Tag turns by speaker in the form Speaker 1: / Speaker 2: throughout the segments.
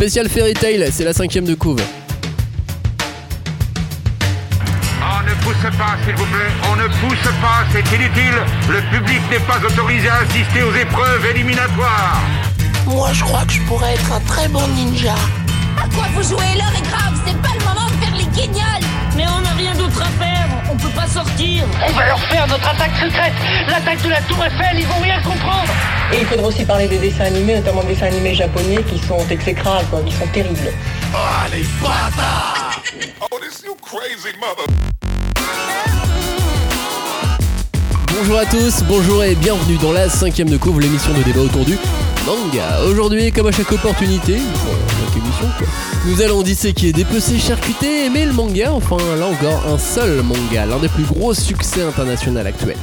Speaker 1: Spécial Fairy Tail, c'est la cinquième de couve.
Speaker 2: On ne pousse pas, s'il vous plaît. On ne pousse pas, c'est inutile. Le public n'est pas autorisé à assister aux épreuves éliminatoires.
Speaker 3: Moi, je crois que je pourrais être un très bon ninja.
Speaker 4: À quoi vous jouez? L'heure est grave, c'est pas le moment de faire les guignols
Speaker 5: Mais on n'a rien d'autre à faire, on peut pas sortir
Speaker 6: On va leur faire notre attaque secrète L'attaque de la Tour Eiffel, ils vont rien comprendre
Speaker 7: Et il faudra aussi parler des dessins animés, notamment des dessins animés japonais qui sont exécrables, quoi, qui sont terribles.
Speaker 2: Oh, les bâtards
Speaker 8: Oh, this you crazy mother
Speaker 1: Bonjour à tous, bonjour et bienvenue dans la cinquième de couvre, l'émission de débat autour du manga. Aujourd'hui, comme à chaque opportunité, émission, quoi, nous allons disséquer, dépecer, charcuter, aimer le manga, enfin là encore un seul manga, l'un des plus gros succès internationaux actuels.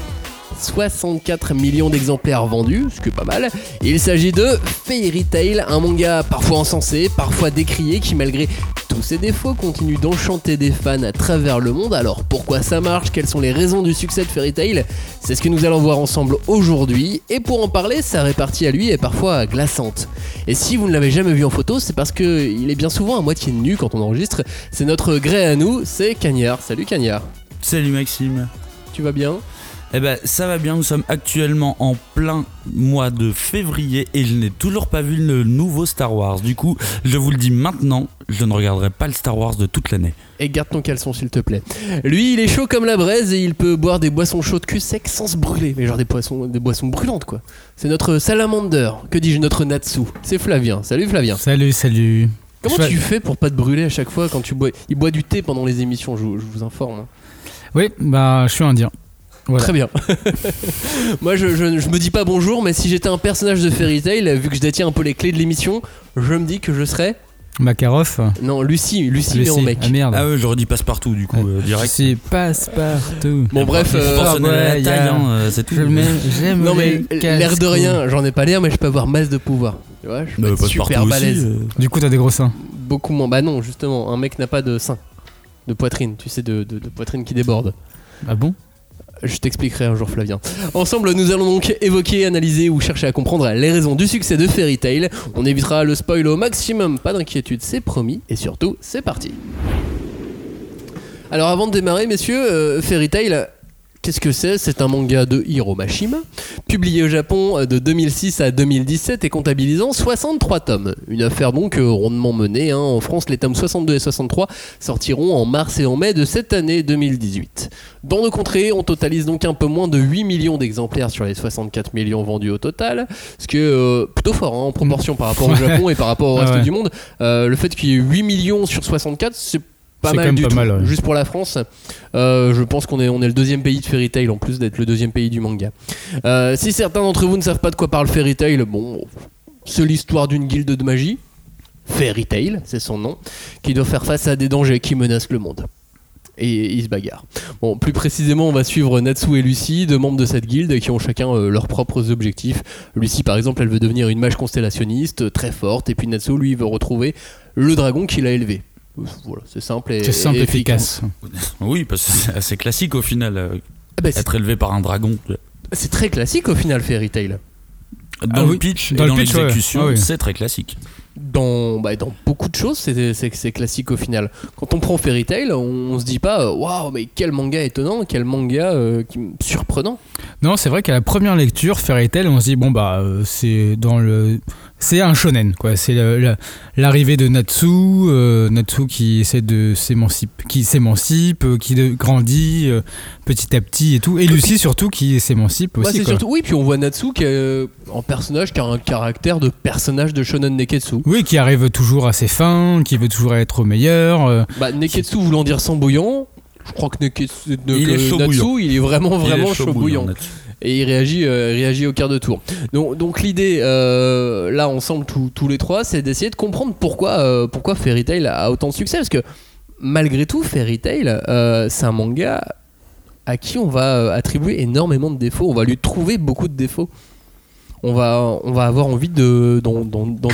Speaker 1: 64 millions d'exemplaires vendus, ce qui est pas mal. Il s'agit de Fairy Tail, un manga parfois encensé, parfois décrié, qui malgré tous ses défauts continue d'enchanter des fans à travers le monde. Alors pourquoi ça marche? Quelles sont les raisons du succès de Fairy Tail? C'est ce que nous allons voir ensemble aujourd'hui. Et pour en parler, sa répartie à lui est parfois glaçante. Et si vous ne l'avez jamais vu en photo, c'est parce qu'il est bien souvent à moitié nu quand on enregistre. C'est notre gré à nous, c'est Cagnard. Salut Cagnard.
Speaker 9: Salut Maxime.
Speaker 1: Tu vas bien?
Speaker 9: Eh ben ça va bien, nous sommes actuellement en plein mois de février et je n'ai toujours pas vu le nouveau Star Wars. Du coup, je vous le dis maintenant, je ne regarderai pas le Star Wars de toute l'année.
Speaker 1: Et garde ton caleçon s'il te plaît. Lui, il est chaud comme la braise et il peut boire des boissons chaudes cul sec sans se brûler. Mais genre des, poissons, des boissons brûlantes quoi. C'est notre salamander, que dis-je, notre Natsu. C'est Flavien. Salut Flavien.
Speaker 10: Salut, salut.
Speaker 1: Comment
Speaker 10: Je-
Speaker 1: tu fais pour pas te brûler à chaque fois quand tu bois Il boit du thé pendant les émissions, je, vous- je vous informe. hein.
Speaker 10: Oui, bah je suis indien. Voilà.
Speaker 1: Très bien. Moi, je, je- je me dis pas bonjour, mais si j'étais un personnage de Fairy Tail, vu que je détiens un peu les clés de l'émission, je me dis que je serais.
Speaker 10: Makarov.
Speaker 1: Non, Lucie, Lucie, mais en mec.
Speaker 10: Ah merde.
Speaker 9: Ah ouais, j'aurais dit passe-partout du coup, euh, direct.
Speaker 10: C'est passe-partout.
Speaker 1: Bon, bref, euh,
Speaker 9: la
Speaker 10: ouais,
Speaker 9: taille,
Speaker 10: y a-
Speaker 9: hein, euh, c'est tout.
Speaker 10: J'aime
Speaker 1: Non, mais l'air de rien, j'en ai pas l'air, mais je peux avoir masse de pouvoir. Tu vois, je
Speaker 9: passe-partout
Speaker 1: super
Speaker 9: aussi,
Speaker 1: balèze.
Speaker 9: euh.
Speaker 10: Du coup, t'as des gros seins.
Speaker 1: Beaucoup moins. Bah non, justement, un mec n'a pas de sein, de poitrine, tu sais, de, de- de poitrine qui déborde.
Speaker 10: Ah bon?
Speaker 1: Je t'expliquerai un jour, Flavien. Ensemble, nous allons donc évoquer, analyser ou chercher à comprendre les raisons du succès de Fairy Tail. On évitera le spoil au maximum, pas d'inquiétude, c'est promis. Et surtout, c'est parti. Alors, avant de démarrer, messieurs, euh, Fairy Tail. Qu'est-ce que c'est C'est un manga de Hiro Mashima, publié au Japon euh, de 2006 à 2017 et comptabilisant 63 tomes. Une affaire donc euh, rondement menée. hein. En France, les tomes 62 et 63 sortiront en mars et en mai de cette année 2018. Dans nos contrées, on totalise donc un peu moins de 8 millions d'exemplaires sur les 64 millions vendus au total, ce qui est euh, plutôt fort hein, en proportion par rapport au. Japon et par rapport au
Speaker 10: Ah
Speaker 1: reste
Speaker 10: ouais.
Speaker 1: du monde. Euh, le fait qu'il y ait 8 millions sur 64, c'est pas mal du
Speaker 10: pas
Speaker 1: tout.
Speaker 10: mal, ouais.
Speaker 1: Juste pour la France, euh, je pense qu'on est, on est le deuxième pays de Fairy Tail en plus d'être le deuxième pays du manga. Euh, si certains d'entre vous ne savent pas de quoi parle Fairy Tail, bon, c'est l'histoire d'une guilde de magie. Fairy Tail, c'est son nom, qui doit faire face à des dangers qui menacent le monde. Et ils se bagarrent. Bon, plus précisément, on va suivre Natsu et Lucie, deux membres de cette guilde qui ont chacun euh, leurs propres objectifs. Lucie, par exemple, elle veut devenir une mage constellationniste très forte, et puis Natsu, lui, veut retrouver le dragon qu'il a élevé. Voilà, c'est simple et,
Speaker 10: C'est simple,
Speaker 1: et
Speaker 10: efficace.
Speaker 9: Oui, parce que c'est assez classique au final. euh,
Speaker 1: Ah bah, c'est-
Speaker 9: être élevé par un dragon.
Speaker 1: c'est très classique au final, Fairy Tail.
Speaker 9: Dans
Speaker 10: Ah
Speaker 9: le
Speaker 10: oui.
Speaker 9: pitch
Speaker 10: Dans
Speaker 9: et
Speaker 10: le
Speaker 9: dans
Speaker 10: pitch, ouais.
Speaker 9: l'exécution,
Speaker 10: Ah oui.
Speaker 9: c'est très classique.
Speaker 1: Dans, bah, dans beaucoup de choses, c'est c'est- c'est classique au final. Quand on prend Fairy Tail, on, on se dit pas euh, waouh, mais quel manga étonnant, quel manga euh, qui- surprenant.
Speaker 10: Non, c'est vrai qu'à la première lecture, Fairy Tail, on se dit bon bah euh, c'est dans le c'est un shonen quoi. C'est l'arrivée de Natsu, euh, Natsu qui essaie de s'émanciper, qui s'émancipe, euh, qui de- grandit euh, petit à petit et tout. Et Lucie surtout qui s'émancipe aussi. quoi.
Speaker 1: surtout, oui, puis on voit Natsu qui est euh, en personnage qui a un caractère de personnage de shonen neketsu.
Speaker 10: Oui, qui arrive toujours à ses fins, qui veut toujours être au meilleur. euh,
Speaker 1: Bah, neketsu voulant dire sans bouillant. Je crois que Neketsu,
Speaker 9: Il
Speaker 1: que
Speaker 9: est chaud
Speaker 1: Natsu,
Speaker 9: bouillant.
Speaker 1: il est vraiment
Speaker 9: Il est
Speaker 1: vraiment chaud bouillant. Et il réagit, euh, réagit au quart de tour. Donc, l'idée, euh, là ensemble tous tous les trois, c'est d'essayer de comprendre pourquoi, euh, pourquoi Fairy Tail a autant de succès, parce que malgré tout, Fairy Tail, euh, c'est un manga à qui on va attribuer énormément de défauts, on va lui trouver beaucoup de défauts. On va, on va avoir envie de, d'en,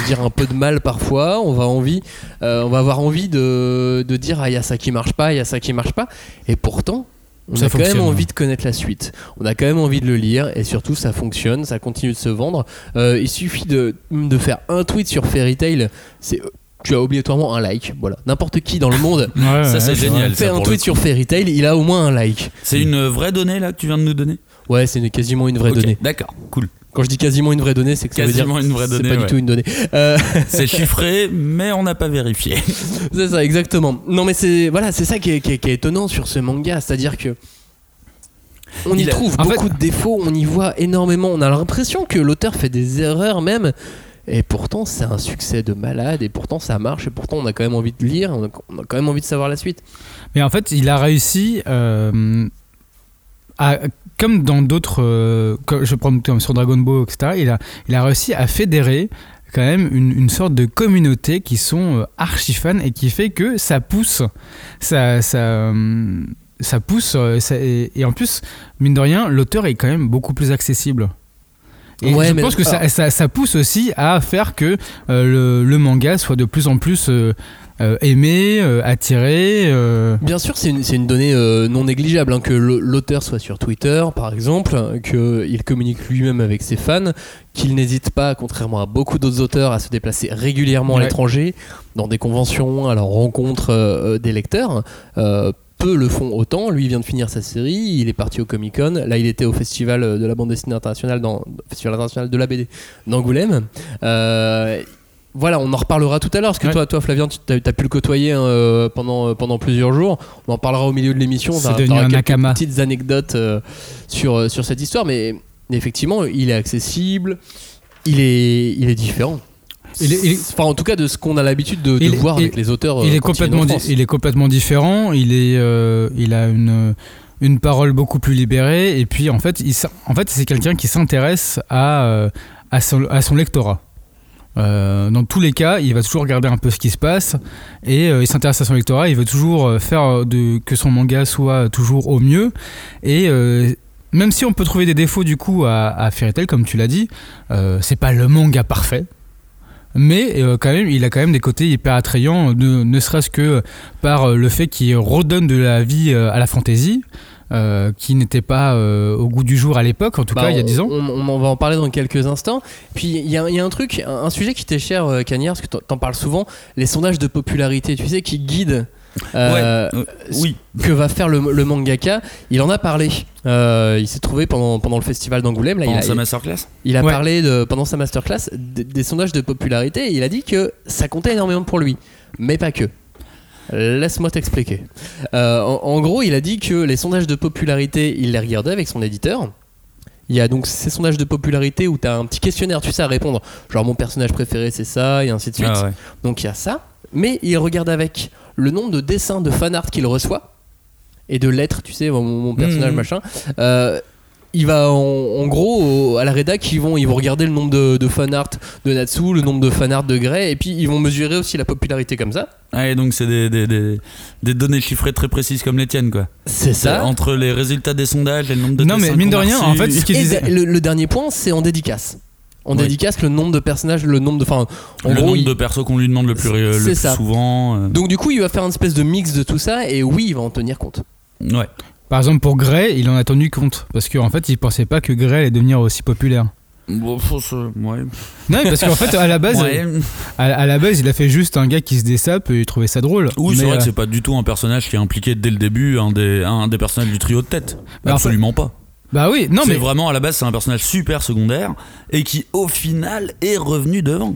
Speaker 1: dire un peu de mal parfois. On va, envie, on va avoir envie de, de dire ah il y a ça qui marche pas, il y a ça qui marche pas. Et pourtant, on
Speaker 10: Ça
Speaker 1: a quand même envie de connaître la suite. On a quand même envie de le lire et surtout ça fonctionne, ça continue de se vendre. Euh, il suffit de, de faire un tweet sur Fairy Tail, c'est tu as obligatoirement un like. Voilà, n'importe qui dans le monde
Speaker 10: Ouais,
Speaker 9: Ça,
Speaker 10: ouais,
Speaker 9: c'est génial.
Speaker 1: fait
Speaker 9: ça,
Speaker 1: un tweet sur. Fairy Tail, il a au moins un like.
Speaker 9: C'est une vraie donnée là que tu viens de nous donner?
Speaker 1: Ouais, c'est une- quasiment une vraie donnée.
Speaker 9: D'accord, cool.
Speaker 1: Quand je dis quasiment une vraie donnée, c'est que ça veut dire
Speaker 9: Quasiment une vraie
Speaker 1: c'est
Speaker 9: donnée,
Speaker 1: pas
Speaker 9: ouais.
Speaker 1: du tout une donnée. Euh,
Speaker 9: C'est chiffré, mais on n'a pas vérifié.
Speaker 1: c'est ça, exactement. Non, mais c'est voilà, c'est ça qui est, qui est- qui est étonnant sur ce manga, c'est-à-dire que on y
Speaker 9: a-
Speaker 1: trouve
Speaker 10: en
Speaker 1: beaucoup de défauts, on y voit énormément. On a l'impression que l'auteur fait des erreurs même. Et pourtant, c'est un succès de malade, et pourtant ça marche, et pourtant on a quand même envie de lire, on a, on a quand même envie de savoir la suite.
Speaker 10: Mais en fait, il a réussi euh, à, comme dans d'autres, euh, je prendre comme sur Dragon Ball, etc. Il a, il a réussi à fédérer quand même une, une sorte de communauté qui sont euh, archi fans et qui fait que ça pousse, ça, ça, euh, ça pousse, ça- et, et en plus, mine de rien, l'auteur est quand même beaucoup plus accessible. Et
Speaker 1: Ouais,
Speaker 10: je pense que ça, ça, ça pousse aussi à faire que euh, le, le manga soit de plus en plus euh, euh, aimé, euh, attiré. euh,
Speaker 1: Bien sûr, c'est une, donnée non négligeable hein, que l'au- l'auteur soit sur Twitter, par exemple, qu'il communique lui-même avec ses fans, qu'il n'hésite pas, contrairement à beaucoup d'autres auteurs, à se déplacer régulièrement à l'étranger, dans des conventions, à la rencontre des lecteurs. Peu le font autant. Lui il vient de finir sa série, il est parti au Comic Con. Là, il était au festival de la bande dessinée internationale, dans festival international de la BD d'Angoulême. Euh, voilà, on en reparlera tout à l'heure, parce que
Speaker 10: Ouais.
Speaker 1: toi, toi, Flavien, tu as, pu le côtoyer hein, euh, pendant, euh, pendant plusieurs jours. On en parlera au milieu de l'émission.
Speaker 10: C'est devenu un
Speaker 1: quelques
Speaker 10: nakama.
Speaker 1: petites anecdotes euh, sur, sur cette histoire, mais effectivement, il est accessible, il est, il est différent.
Speaker 10: Il est- il est-
Speaker 1: Enfin, en tout cas, de ce qu'on a l'habitude de, voir avec les auteurs.
Speaker 10: il, est complètement il est complètement différent. Il, est, euh, il a une, une parole beaucoup plus libérée. Et puis, en fait, il, en fait c'est quelqu'un qui s'intéresse à, à, son, à son lectorat. Euh, dans tous les cas, il va toujours regarder un peu ce qui se passe et euh, il s'intéresse à son lectorat. Il veut toujours euh, faire que son manga soit toujours au mieux. Et même si on peut trouver des défauts du coup à, à Fairy comme tu l'as dit, c'est pas le manga parfait. Mais quand même, il a quand même des côtés hyper attrayants, ne, ne serait-ce que par le fait qu'il redonne de la vie à la fantaisie, euh, qui n'était pas euh, au goût du jour à l'époque, en tout
Speaker 1: Bah,
Speaker 10: cas il y a
Speaker 1: on-
Speaker 10: 10 ans.
Speaker 1: On, va en parler dans quelques instants. Puis il y, a- il y a un truc, un, un sujet qui t'est cher, euh, Cagnard, parce que t'en- parles souvent, les sondages de popularité, tu sais, qui guident. euh,
Speaker 9: Ouais, euh, oui.
Speaker 1: que va faire le, le mangaka, il en a parlé. Euh, il s'est trouvé pendant, pendant le festival d'Angoulême. Là, il
Speaker 9: Pendant
Speaker 1: a,
Speaker 9: sa masterclass
Speaker 1: il a
Speaker 10: Ouais.
Speaker 1: parlé de, pendant sa masterclass des, des sondages de popularité et il a dit que ça comptait énormément pour lui, mais pas que. Laisse-moi t'expliquer. Euh, en, en gros, il a dit que les sondages de popularité, il les regardait avec son éditeur. Il y a donc ces sondages de popularité où tu as un petit questionnaire, tu sais, à répondre. Genre mon personnage préféré, c'est ça, et ainsi de suite.
Speaker 9: Ah ouais.
Speaker 1: Donc il y a ça. Mais il regarde avec le nombre de dessins de fan art qu'il reçoit et de lettres, tu sais, mon, mon personnage
Speaker 9: Mhm.
Speaker 1: machin. Euh, il va en, en gros au- à la rédac, ils vont, ils vont regarder le nombre de, de fan art de Natsu, le nombre de fan art de Grey, et puis ils vont mesurer aussi la popularité comme ça.
Speaker 9: Ah, et donc c'est des, des, des, des données chiffrées très précises comme les tiennes, quoi.
Speaker 1: C'est ça.
Speaker 9: Entre les résultats des sondages et le nombre de
Speaker 10: Non, mais mine de rien, en fait, ce qu'il
Speaker 1: Et
Speaker 10: disait.
Speaker 1: le, le dernier point, c'est en dédicace. En
Speaker 9: Oui.
Speaker 1: dédicace, le nombre de personnages, le nombre de. Enfin, en
Speaker 9: le
Speaker 1: gros,
Speaker 9: nombre
Speaker 1: il-
Speaker 9: de persos qu'on lui demande le plus, ré- le
Speaker 1: C'est
Speaker 9: plus
Speaker 1: ça.
Speaker 9: souvent. euh,
Speaker 1: Donc du coup, il va faire une espèce de mix de tout ça, et oui, il va en tenir compte.
Speaker 9: Ouais.
Speaker 10: Par exemple, pour Grey, il en a tenu compte. Parce qu'en fait, il pensait pas que Grey allait devenir aussi populaire.
Speaker 9: Bon, faut se- ouais.
Speaker 10: Non, parce qu'en fait, à la base,
Speaker 9: Ouais.
Speaker 10: à, à la base, il a fait juste un gars qui se dessape et il trouvait ça drôle.
Speaker 9: Oui, c'est vrai que
Speaker 10: euh,
Speaker 9: c'est pas du tout un personnage qui est impliqué dès le début, un des, un des personnages du trio de tête.
Speaker 10: Bah, en
Speaker 9: Absolument pas.
Speaker 10: Bah oui, non,
Speaker 9: c'est
Speaker 10: mais.
Speaker 9: vraiment à la base, c'est un personnage super secondaire et qui, au final, est revenu devant.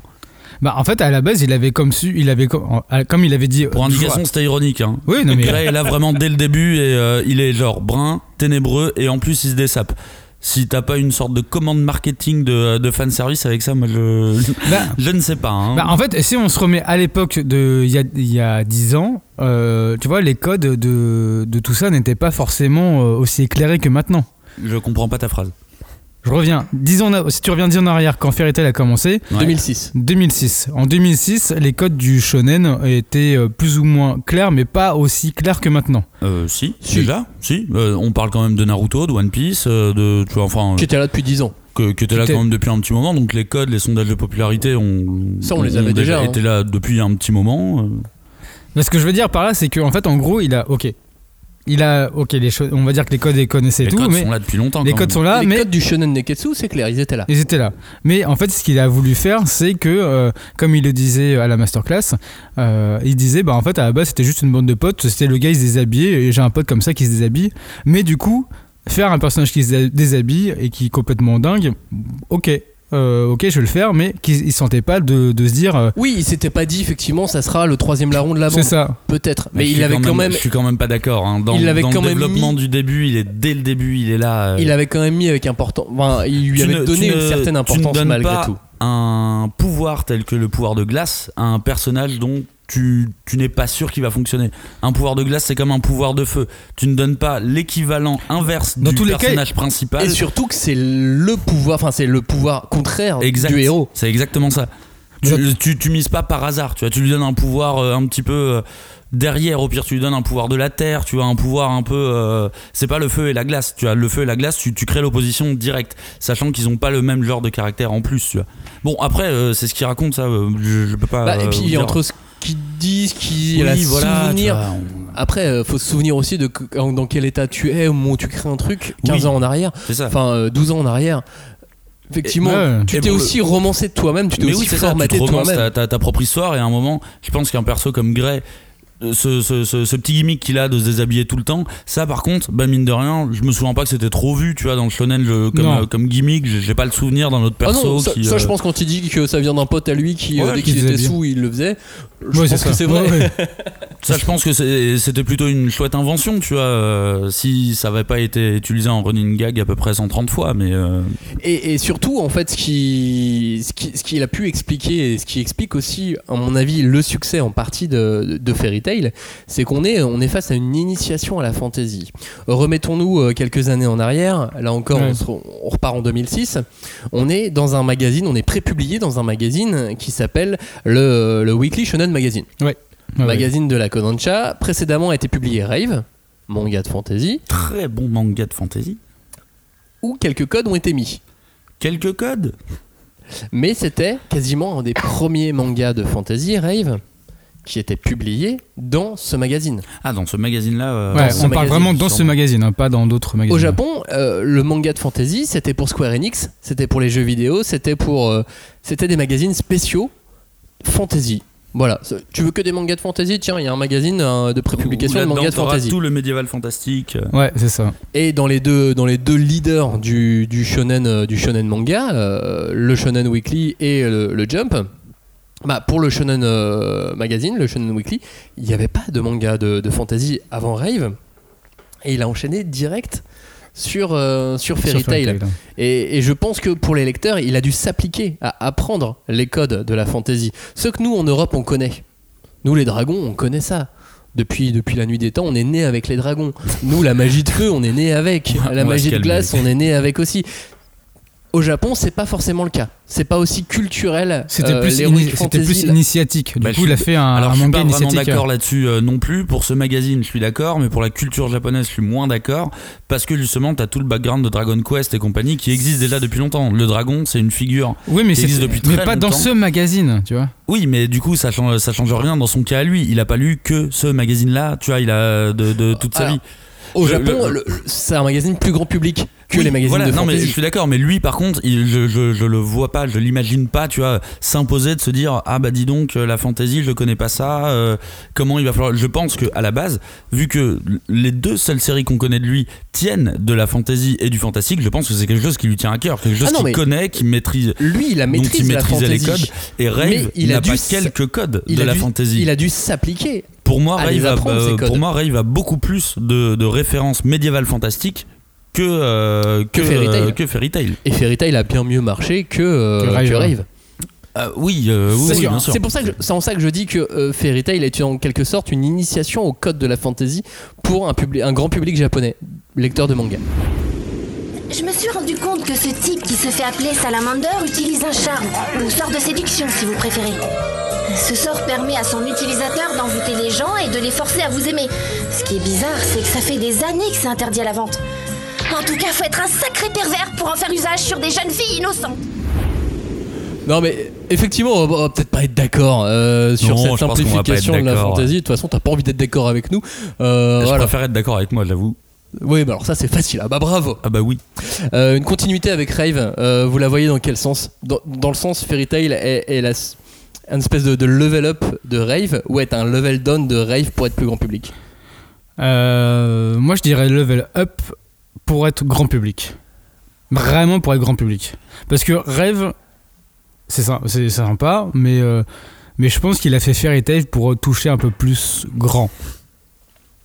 Speaker 10: Bah, en fait, à la base, il avait comme su, il avait comme, comme il avait dit.
Speaker 9: Pour indication, c'était ironique. Hein.
Speaker 10: Oui, non, mais.
Speaker 9: Est là vraiment dès le début et euh, il est genre brun, ténébreux et en plus il se dessape. Si t'as pas une sorte de commande marketing de, de fanservice avec ça, moi je,
Speaker 10: Bah,
Speaker 9: je ne sais pas. hein.
Speaker 10: Bah, en fait, si on se remet à l'époque de il y a, y a 10 ans, euh, tu vois, les codes de, de tout ça n'étaient pas forcément euh, aussi éclairés que maintenant.
Speaker 9: Je comprends pas ta phrase.
Speaker 10: Je reviens, 10 ans, en- si tu reviens 10 ans en arrière, quand Fairy Tail a commencé,
Speaker 9: Ouais.
Speaker 1: 2006.
Speaker 10: 2006. En 2006, les codes du shonen étaient euh, plus ou moins clairs, mais pas aussi clairs que maintenant.
Speaker 9: Euh, si,
Speaker 1: Si.
Speaker 9: déjà, si. Euh, on parle quand même de Naruto, de One Piece, euh, de, tu vois, enfin,
Speaker 1: Qui était là depuis 10 ans.
Speaker 9: que, que t'es là quand même depuis un petit moment. Donc les codes, les sondages de popularité, on,
Speaker 1: Ça, on les
Speaker 9: ont
Speaker 1: avait déjà, hein.
Speaker 9: été là depuis un petit moment.
Speaker 10: Mais ce que je veux dire par là, c'est qu'en fait, en gros, il a. Ok. Il a, ok, les choses, on va dire que les codes les connaissait
Speaker 9: Les
Speaker 10: tout,
Speaker 9: codes
Speaker 10: mais
Speaker 9: sont là depuis longtemps.
Speaker 10: les codes
Speaker 9: même.
Speaker 10: sont là,
Speaker 1: les
Speaker 10: mais
Speaker 1: codes du shonen neketsu, c'est clair, ils étaient là.
Speaker 10: ils étaient là. Mais en fait, ce qu'il a voulu faire, c'est que, euh, comme il le disait à la masterclass, euh, il disait, bah en fait, à la base, c'était juste une bande de potes. C'était le gars, il se déshabillait, et j'ai un pote comme ça qui se déshabille. Mais du coup, faire un personnage qui se déshabille et qui est complètement dingue, ok. Euh, ok, je vais le faire, mais qu'il il sentait pas de, de se dire. euh,
Speaker 1: Oui, il s'était pas dit effectivement ça sera le troisième larron de la bande.
Speaker 10: c'est ça.
Speaker 1: Peut-être.
Speaker 9: Mais
Speaker 1: il avait quand même,
Speaker 9: Je suis quand même pas d'accord. hein. Dans,
Speaker 1: Il l'avait
Speaker 9: dans
Speaker 1: quand
Speaker 9: le
Speaker 1: même
Speaker 9: développement
Speaker 1: mis-
Speaker 9: du début, il est dès le début, il est là. euh,
Speaker 1: il avait quand même mis avec important. Enfin, il lui
Speaker 9: tu
Speaker 1: avait
Speaker 9: ne-
Speaker 1: donné une
Speaker 9: ne-
Speaker 1: certaine
Speaker 9: tu ne
Speaker 1: importance malgré
Speaker 9: pas
Speaker 1: tout.
Speaker 9: un pouvoir tel que le pouvoir de glace à un personnage dont tu, tu n'es pas sûr qu'il va fonctionner. Un pouvoir de glace, c'est comme un pouvoir de feu. Tu ne donnes pas l'équivalent inverse
Speaker 10: Dans
Speaker 9: du
Speaker 10: tous les cas,
Speaker 9: personnage principal.
Speaker 1: Et surtout que c'est le pouvoir, enfin c'est le pouvoir contraire
Speaker 9: Exact.
Speaker 1: du héros.
Speaker 9: C'est exactement ça. Tu, tu, tu mises pas par hasard, tu vois, tu lui donnes un pouvoir euh, un petit peu euh, derrière, au pire tu lui donnes un pouvoir de la terre, tu as un pouvoir un peu... euh, c'est pas le feu et la glace, tu as le feu et la glace, tu, tu crées l'opposition directe, sachant qu'ils ont pas le même genre de caractère en plus, tu vois. Bon, après, c'est ce qu'il raconte, ça, je, je peux pas...
Speaker 1: Bah, et puis entre ce qu'ils disent, qui
Speaker 9: Oui,
Speaker 1: a
Speaker 9: voilà,
Speaker 1: souvenir.
Speaker 9: tu vois, on-
Speaker 1: Après, euh, faut se souvenir aussi de dans quel état tu es au moment où tu crées un truc, 15
Speaker 9: Oui.
Speaker 1: ans en arrière, enfin euh, 12 ans en arrière. Effectivement,
Speaker 10: ouais.
Speaker 1: tu t'es aussi romancé de toi-même, tu t'es aussi
Speaker 9: oui, tu
Speaker 1: formaté
Speaker 9: te
Speaker 1: toi-même.
Speaker 9: ta, ta- ta propre histoire et à un moment, je pense qu'un perso comme Grey, euh, ce, ce- ce- ce petit gimmick qu'il a de se déshabiller tout le temps, ça par contre, bah mine de rien, je me souviens pas que c'était trop vu, tu vois, dans le shonen comme, euh, comme gimmick, j'ai pas le souvenir d'un autre
Speaker 1: Ah
Speaker 9: perso
Speaker 1: non, ça,
Speaker 9: qui.
Speaker 1: ça,
Speaker 9: euh,
Speaker 1: je pense quand il dit que ça vient d'un pote à lui qui, euh, dès
Speaker 10: qui
Speaker 1: qu'il était sous, il le faisait. Je
Speaker 10: Ouais,
Speaker 1: pense que c'est vrai.
Speaker 10: Ouais.
Speaker 9: Ça, je pense que c'était plutôt une chouette invention, tu vois, euh, si ça avait pas été utilisé en running gag à peu près 130 fois, mais. euh,
Speaker 1: Et, et surtout, en fait, ce qui, ce qui- ce qu'il a pu expliquer et ce qui explique aussi, à mon avis, le succès en partie de, de Fairy C'est qu'on est, on est face à une initiation à la fantasy. Remettons-nous euh, quelques années en arrière, là encore,
Speaker 10: Ouais.
Speaker 1: on, se re- on repart en 2006. On est dans un magazine, on est pré-publié dans un magazine qui s'appelle le, le Weekly Shonen Magazine.
Speaker 10: Ouais, ouais.
Speaker 1: magazine de la Kodansha. Précédemment a été publié Rave, manga de fantasy,
Speaker 9: très bon manga de fantasy.
Speaker 1: où quelques codes ont été mis.
Speaker 9: Quelques codes?
Speaker 1: Mais c'était quasiment un des premiers mangas de fantasy, Rave, qui était publié dans ce magazine.
Speaker 9: Ah, dans ce magazine-là. euh,
Speaker 10: Ouais, on parle
Speaker 1: magazine,
Speaker 10: vraiment dans ce magazine, hein, pas dans d'autres magazines.
Speaker 1: Au Japon, euh, le manga de fantasy, c'était pour Square Enix, c'était pour les jeux vidéo, c'était pour, euh, c'était des magazines spéciaux fantasy. Voilà, tu veux que des mangas de fantasy? Tiens, il y a un magazine euh, de prépublication de mangas de fantasy.
Speaker 9: tout le médiéval fantastique.
Speaker 10: Ouais, c'est ça.
Speaker 1: Et dans les deux, dans les deux leaders du, du shonen, du shonen manga, euh, le Shonen Weekly et le, le Jump, bah, pour le Shonen euh, Magazine, le Shonen Weekly, il n'y avait pas de manga de, de fantasy avant Rave. Et il a enchaîné direct sur, euh, sur Fairy
Speaker 10: Sur Fairy
Speaker 1: Tail.
Speaker 10: Tail.
Speaker 1: Et, et je pense que pour les lecteurs, il a dû s'appliquer à apprendre les codes de la fantasy. Ce que nous, en Europe, on connaît. Nous, les dragons, on connaît ça. Depuis, depuis la nuit des temps, on est né avec les dragons. Nous, la magie de feu, on est né avec. La magie de glace, on est né avec aussi. Au Japon, c'est pas forcément le cas. C'est pas aussi culturel.
Speaker 10: C'était
Speaker 1: Euh,
Speaker 10: plus, ini- plus initiatique. Du
Speaker 9: Bah,
Speaker 10: coup, il a fait un,
Speaker 9: Alors,
Speaker 10: un
Speaker 9: je suis
Speaker 10: manga
Speaker 9: pas vraiment
Speaker 10: initiatique.
Speaker 9: d'accord là-dessus euh, non plus. Pour ce magazine, je suis d'accord, mais pour la culture japonaise, je suis moins d'accord. Parce que justement, t'as tout le background de Dragon Quest et compagnie qui existe déjà depuis longtemps. Le dragon, c'est une figure.
Speaker 10: Oui, mais
Speaker 9: qui
Speaker 10: c'est
Speaker 9: existe depuis
Speaker 10: mais
Speaker 9: très
Speaker 10: pas dans ce magazine, tu vois.
Speaker 9: Oui, mais du coup, ça change, ça change rien dans son cas à lui. Il a pas lu que ce magazine-là, tu vois, il a de, de toute sa vie.
Speaker 1: Au Japon,
Speaker 9: le-
Speaker 1: c'est un magazine plus grand public que
Speaker 9: Oui,
Speaker 1: les magazines
Speaker 9: voilà,
Speaker 1: de
Speaker 9: non, mais
Speaker 1: fantasy.
Speaker 9: je suis d'accord, mais lui, par contre, il- je, je, je le vois pas, je l'imagine pas, tu vois, s'imposer de se dire ah bah dis donc euh, la fantasy, je connais pas ça. euh, comment il va falloir Je pense que à la base, vu que les deux seules séries qu'on connaît de lui tiennent de la fantasy et du fantastique, je pense que c'est quelque chose qui lui tient à cœur, quelque chose
Speaker 1: Ah
Speaker 9: qu'il
Speaker 1: mais-
Speaker 9: connaît, qu'il maîtrise.
Speaker 1: Lui, il a maîtrisé la
Speaker 9: maîtrisait les
Speaker 1: fantasy.
Speaker 9: codes et
Speaker 1: Mais
Speaker 9: Rave
Speaker 1: il a
Speaker 9: n'a
Speaker 1: dû
Speaker 9: pas quelques codes
Speaker 1: Il
Speaker 9: de la
Speaker 1: dû-
Speaker 9: fantasy.
Speaker 1: Il a dû s'appliquer.
Speaker 9: Pour moi,
Speaker 1: à
Speaker 9: Rave
Speaker 1: les
Speaker 9: a,
Speaker 1: apprendre,
Speaker 9: euh, pour moi, Rave a beaucoup plus de, de références médiévales fantastiques que, euh,
Speaker 1: Que Fairy Tail.
Speaker 9: euh, que Fairy Tail.
Speaker 1: Et Fairy Tail a bien mieux marché que, euh,
Speaker 10: Que Rave.
Speaker 1: que Rave.
Speaker 9: Euh, oui, euh, oui,
Speaker 1: C'est
Speaker 9: oui,
Speaker 1: pour ça que je- c'est en ça que je dis que euh, Fairy Tail est en quelque sorte une initiation au code de la fantasy pour un, public, un grand public japonais, lecteur de manga.
Speaker 4: Je me suis rendu compte que ce type qui se fait appeler Salamander utilise un charme, ou sort de séduction si vous préférez. Ce sort permet à son utilisateur d'envoûter les gens et de les forcer à vous aimer. Ce qui est bizarre, c'est que ça fait des années que c'est interdit à la vente. En tout cas, faut être un sacré pervers pour en faire usage sur des jeunes filles innocentes.
Speaker 1: Non mais effectivement, on va, peut-être pas être d'accord euh, sur
Speaker 9: Non,
Speaker 1: cette
Speaker 9: je
Speaker 1: simplification de la fantasy. De toute façon, t'as pas envie d'être d'accord avec nous. Euh,
Speaker 9: Je
Speaker 1: voilà.
Speaker 9: préfère être d'accord avec moi, j'avoue.
Speaker 1: Oui, bah alors ça c'est facile. Ah bah bravo.
Speaker 9: Ah bah oui.
Speaker 1: Euh, une continuité avec Rave, euh, vous la voyez dans quel sens? Dans, dans le sens Fairy Tail est, est la, une espèce de, de level up de Rave ou est un level down de Rave pour être plus grand public?
Speaker 10: Euh, moi, je dirais level up pour être grand public. Vraiment pour être grand public. Parce que Rêve, c'est sy- c'est sympa, mais, euh, mais je pense qu'il a fait Fairy Tail pour toucher un peu plus grand.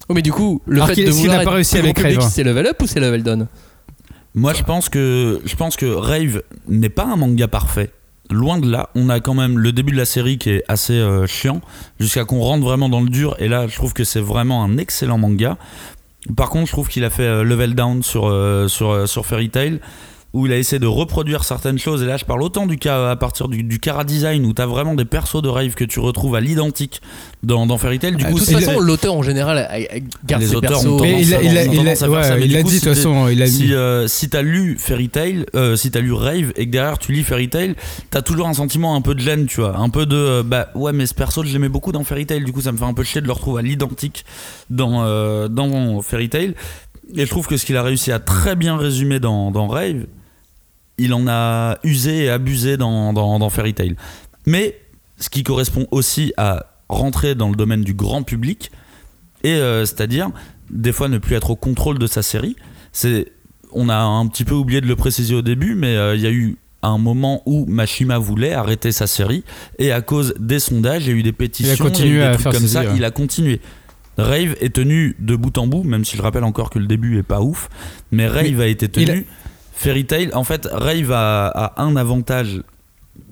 Speaker 1: Oh mais du coup, le
Speaker 10: Alors
Speaker 1: fait de vouloir
Speaker 10: n'a pas réussi avec
Speaker 1: public,
Speaker 10: Rave
Speaker 1: c'est level up ou c'est level down?
Speaker 9: Moi, je pense que je pense que Rave n'est pas un manga parfait. Loin de là, on a quand même le début de la série qui est assez euh, chiant, jusqu'à qu'on rentre vraiment dans le dur. Et là, je trouve que c'est vraiment un excellent manga. Par contre, je trouve qu'il a fait euh, level down sur euh, sur euh, sur Fairy Tail, où il a essayé de reproduire certaines choses. Et là, je parle autant du cas à partir du, du Cara Design, où t'as vraiment des persos de Rave que tu retrouves à l'identique dans, dans Fairy Tail. Du
Speaker 1: De
Speaker 9: coup,
Speaker 1: toute
Speaker 9: c'est-
Speaker 1: façon, l'auteur en général garde
Speaker 9: Les
Speaker 1: ses
Speaker 9: auteurs
Speaker 1: persos.
Speaker 10: Mais il a, il il ouais, il
Speaker 9: coup,
Speaker 10: dit de
Speaker 9: si
Speaker 10: toute façon, il a
Speaker 9: si, euh, si t'as lu Fairy Tail, euh, si t'as lu Rave et que derrière tu lis Fairy Tail, t'as toujours un sentiment un peu de gêne, tu vois, un peu de euh, bah ouais mais ce perso je l'aimais beaucoup dans Fairy Tail, du coup ça me fait un peu chier de le retrouver à l'identique dans euh, dans Fairy Tail. Et je trouve que ce qu'il a réussi à très bien résumer dans, dans Rave, il en a usé et abusé dans, dans, dans Fairy Tail. Mais ce qui correspond aussi à rentrer dans le domaine du grand public, et euh, c'est-à-dire des fois ne plus être au contrôle de sa série. C'est, on a un petit peu oublié de le préciser au début, mais euh, il y a eu un moment où Mashima voulait arrêter sa série et à cause des sondages, il y a eu des pétitions, il y a eu des
Speaker 10: à
Speaker 9: trucs
Speaker 10: faire
Speaker 9: comme ça, il a continué. Rave est tenu de bout en bout, même si je rappelle encore que le début est pas ouf, mais Rave a été
Speaker 10: il
Speaker 9: tenu. Fairy Tail, en fait, Rave a, a un avantage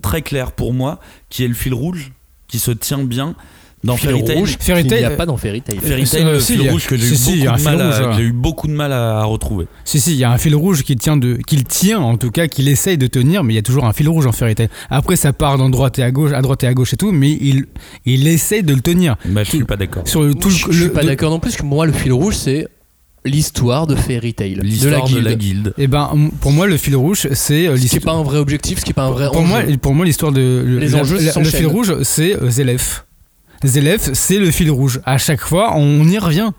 Speaker 9: très clair pour moi, qui est le fil rouge, qui se tient bien. Dans
Speaker 1: Fil
Speaker 9: Fairy Tail,
Speaker 1: rouge
Speaker 10: Fairy
Speaker 1: qu'il n'y a
Speaker 10: Tail-
Speaker 1: pas dans Fairy Tail.
Speaker 9: Fairy
Speaker 10: Euh,
Speaker 9: Tail, le
Speaker 10: si,
Speaker 9: fil
Speaker 10: il y a-
Speaker 9: rouge que j'ai eu,
Speaker 10: il
Speaker 9: beaucoup
Speaker 10: un
Speaker 9: de
Speaker 10: fil
Speaker 9: mal à-
Speaker 10: rouge,
Speaker 9: que
Speaker 10: ouais.
Speaker 9: j'ai eu beaucoup de mal à, à retrouver.
Speaker 10: Si, si, il y a un fil rouge qu'il tient, de, qu'il tient en tout cas, qu'il essaye de tenir, mais il y a toujours un fil rouge en Fairy Tail. Après, ça part dans droite et à gauche, à droite et à gauche et tout, mais il, il essaye de le tenir.
Speaker 9: Bah, je suis pas d'accord.
Speaker 10: Sur le, tout
Speaker 1: je,
Speaker 10: le,
Speaker 1: je suis pas d'accord non plus, parce que moi, le fil rouge, c'est l'histoire de Fairy Tail. De la
Speaker 9: L'histoire
Speaker 1: guilde.
Speaker 9: de la guilde.
Speaker 10: Eh ben, pour moi, le fil rouge, c'est euh,
Speaker 1: Ce qui n'est
Speaker 10: l'histoire.
Speaker 1: pas un vrai objectif, ce qui n'est pas un vrai
Speaker 10: Pour
Speaker 1: enjeu.
Speaker 10: moi, pour moi, l'histoire de le,
Speaker 1: Les enjeux
Speaker 10: la- le fil rouge, c'est euh, Zélef. Zélef, c'est le fil rouge. À chaque fois, on y revient.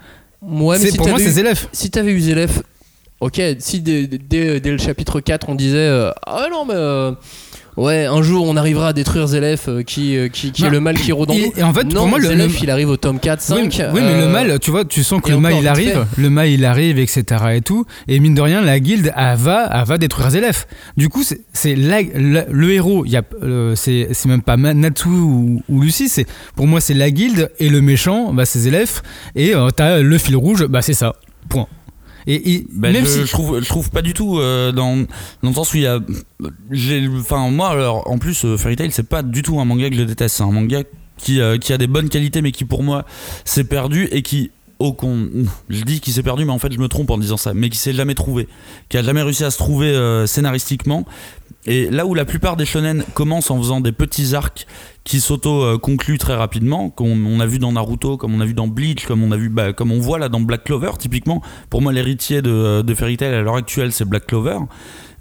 Speaker 1: Ouais, mais si
Speaker 10: pour moi, c'est Zélef.
Speaker 1: Si t'avais eu Zélef, ok, si dès, dès- dès le chapitre 4 on disait euh, Ah non, mais euh, ouais, un jour on arrivera à détruire Zélef euh, qui, euh, qui, qui
Speaker 10: Non.
Speaker 1: est le mal qui rôde en
Speaker 10: Et-
Speaker 1: nous.
Speaker 10: et en fait,
Speaker 1: non,
Speaker 10: pour moi, le-
Speaker 1: Zélef
Speaker 10: le-
Speaker 1: il arrive au tome 4, 5.
Speaker 10: Oui, oui, mais le
Speaker 1: euh,
Speaker 10: mal, tu vois, tu sens que
Speaker 1: et
Speaker 10: le mal il arrive, le mal il arrive, etc. et tout, et mine de rien, la guilde elle va, elle va détruire Zélef. Du coup, c'est- le héros, y a, c'est même pas Natsu ou, ou Lucie, c'est pour moi c'est la guilde et le méchant, bah c'est Zélef, et t'as le fil rouge, bah c'est ça, point. Et, et
Speaker 9: Bah,
Speaker 10: même
Speaker 9: je,
Speaker 10: si
Speaker 9: je trouve, je trouve pas du tout euh, dans, dans le sens où il y a. Enfin, moi, alors, en plus, euh, Fairy Tail, c'est pas du tout un manga que je déteste. C'est un manga qui, euh, qui a des bonnes qualités, mais qui pour moi s'est perdu et qui. Je dis qu'il s'est perdu, mais en fait je me trompe en disant ça, mais qui s'est jamais trouvé, qui a jamais réussi à se trouver euh, scénaristiquement. Et là où la plupart des shonen commencent en faisant des petits arcs qui s'auto-concluent très rapidement, comme on a vu dans Naruto, comme on a vu dans Bleach, comme on a vu, bah, comme on voit là dans Black Clover, typiquement. Pour moi, l'héritier de, de Fairy Tail à l'heure actuelle, c'est Black Clover.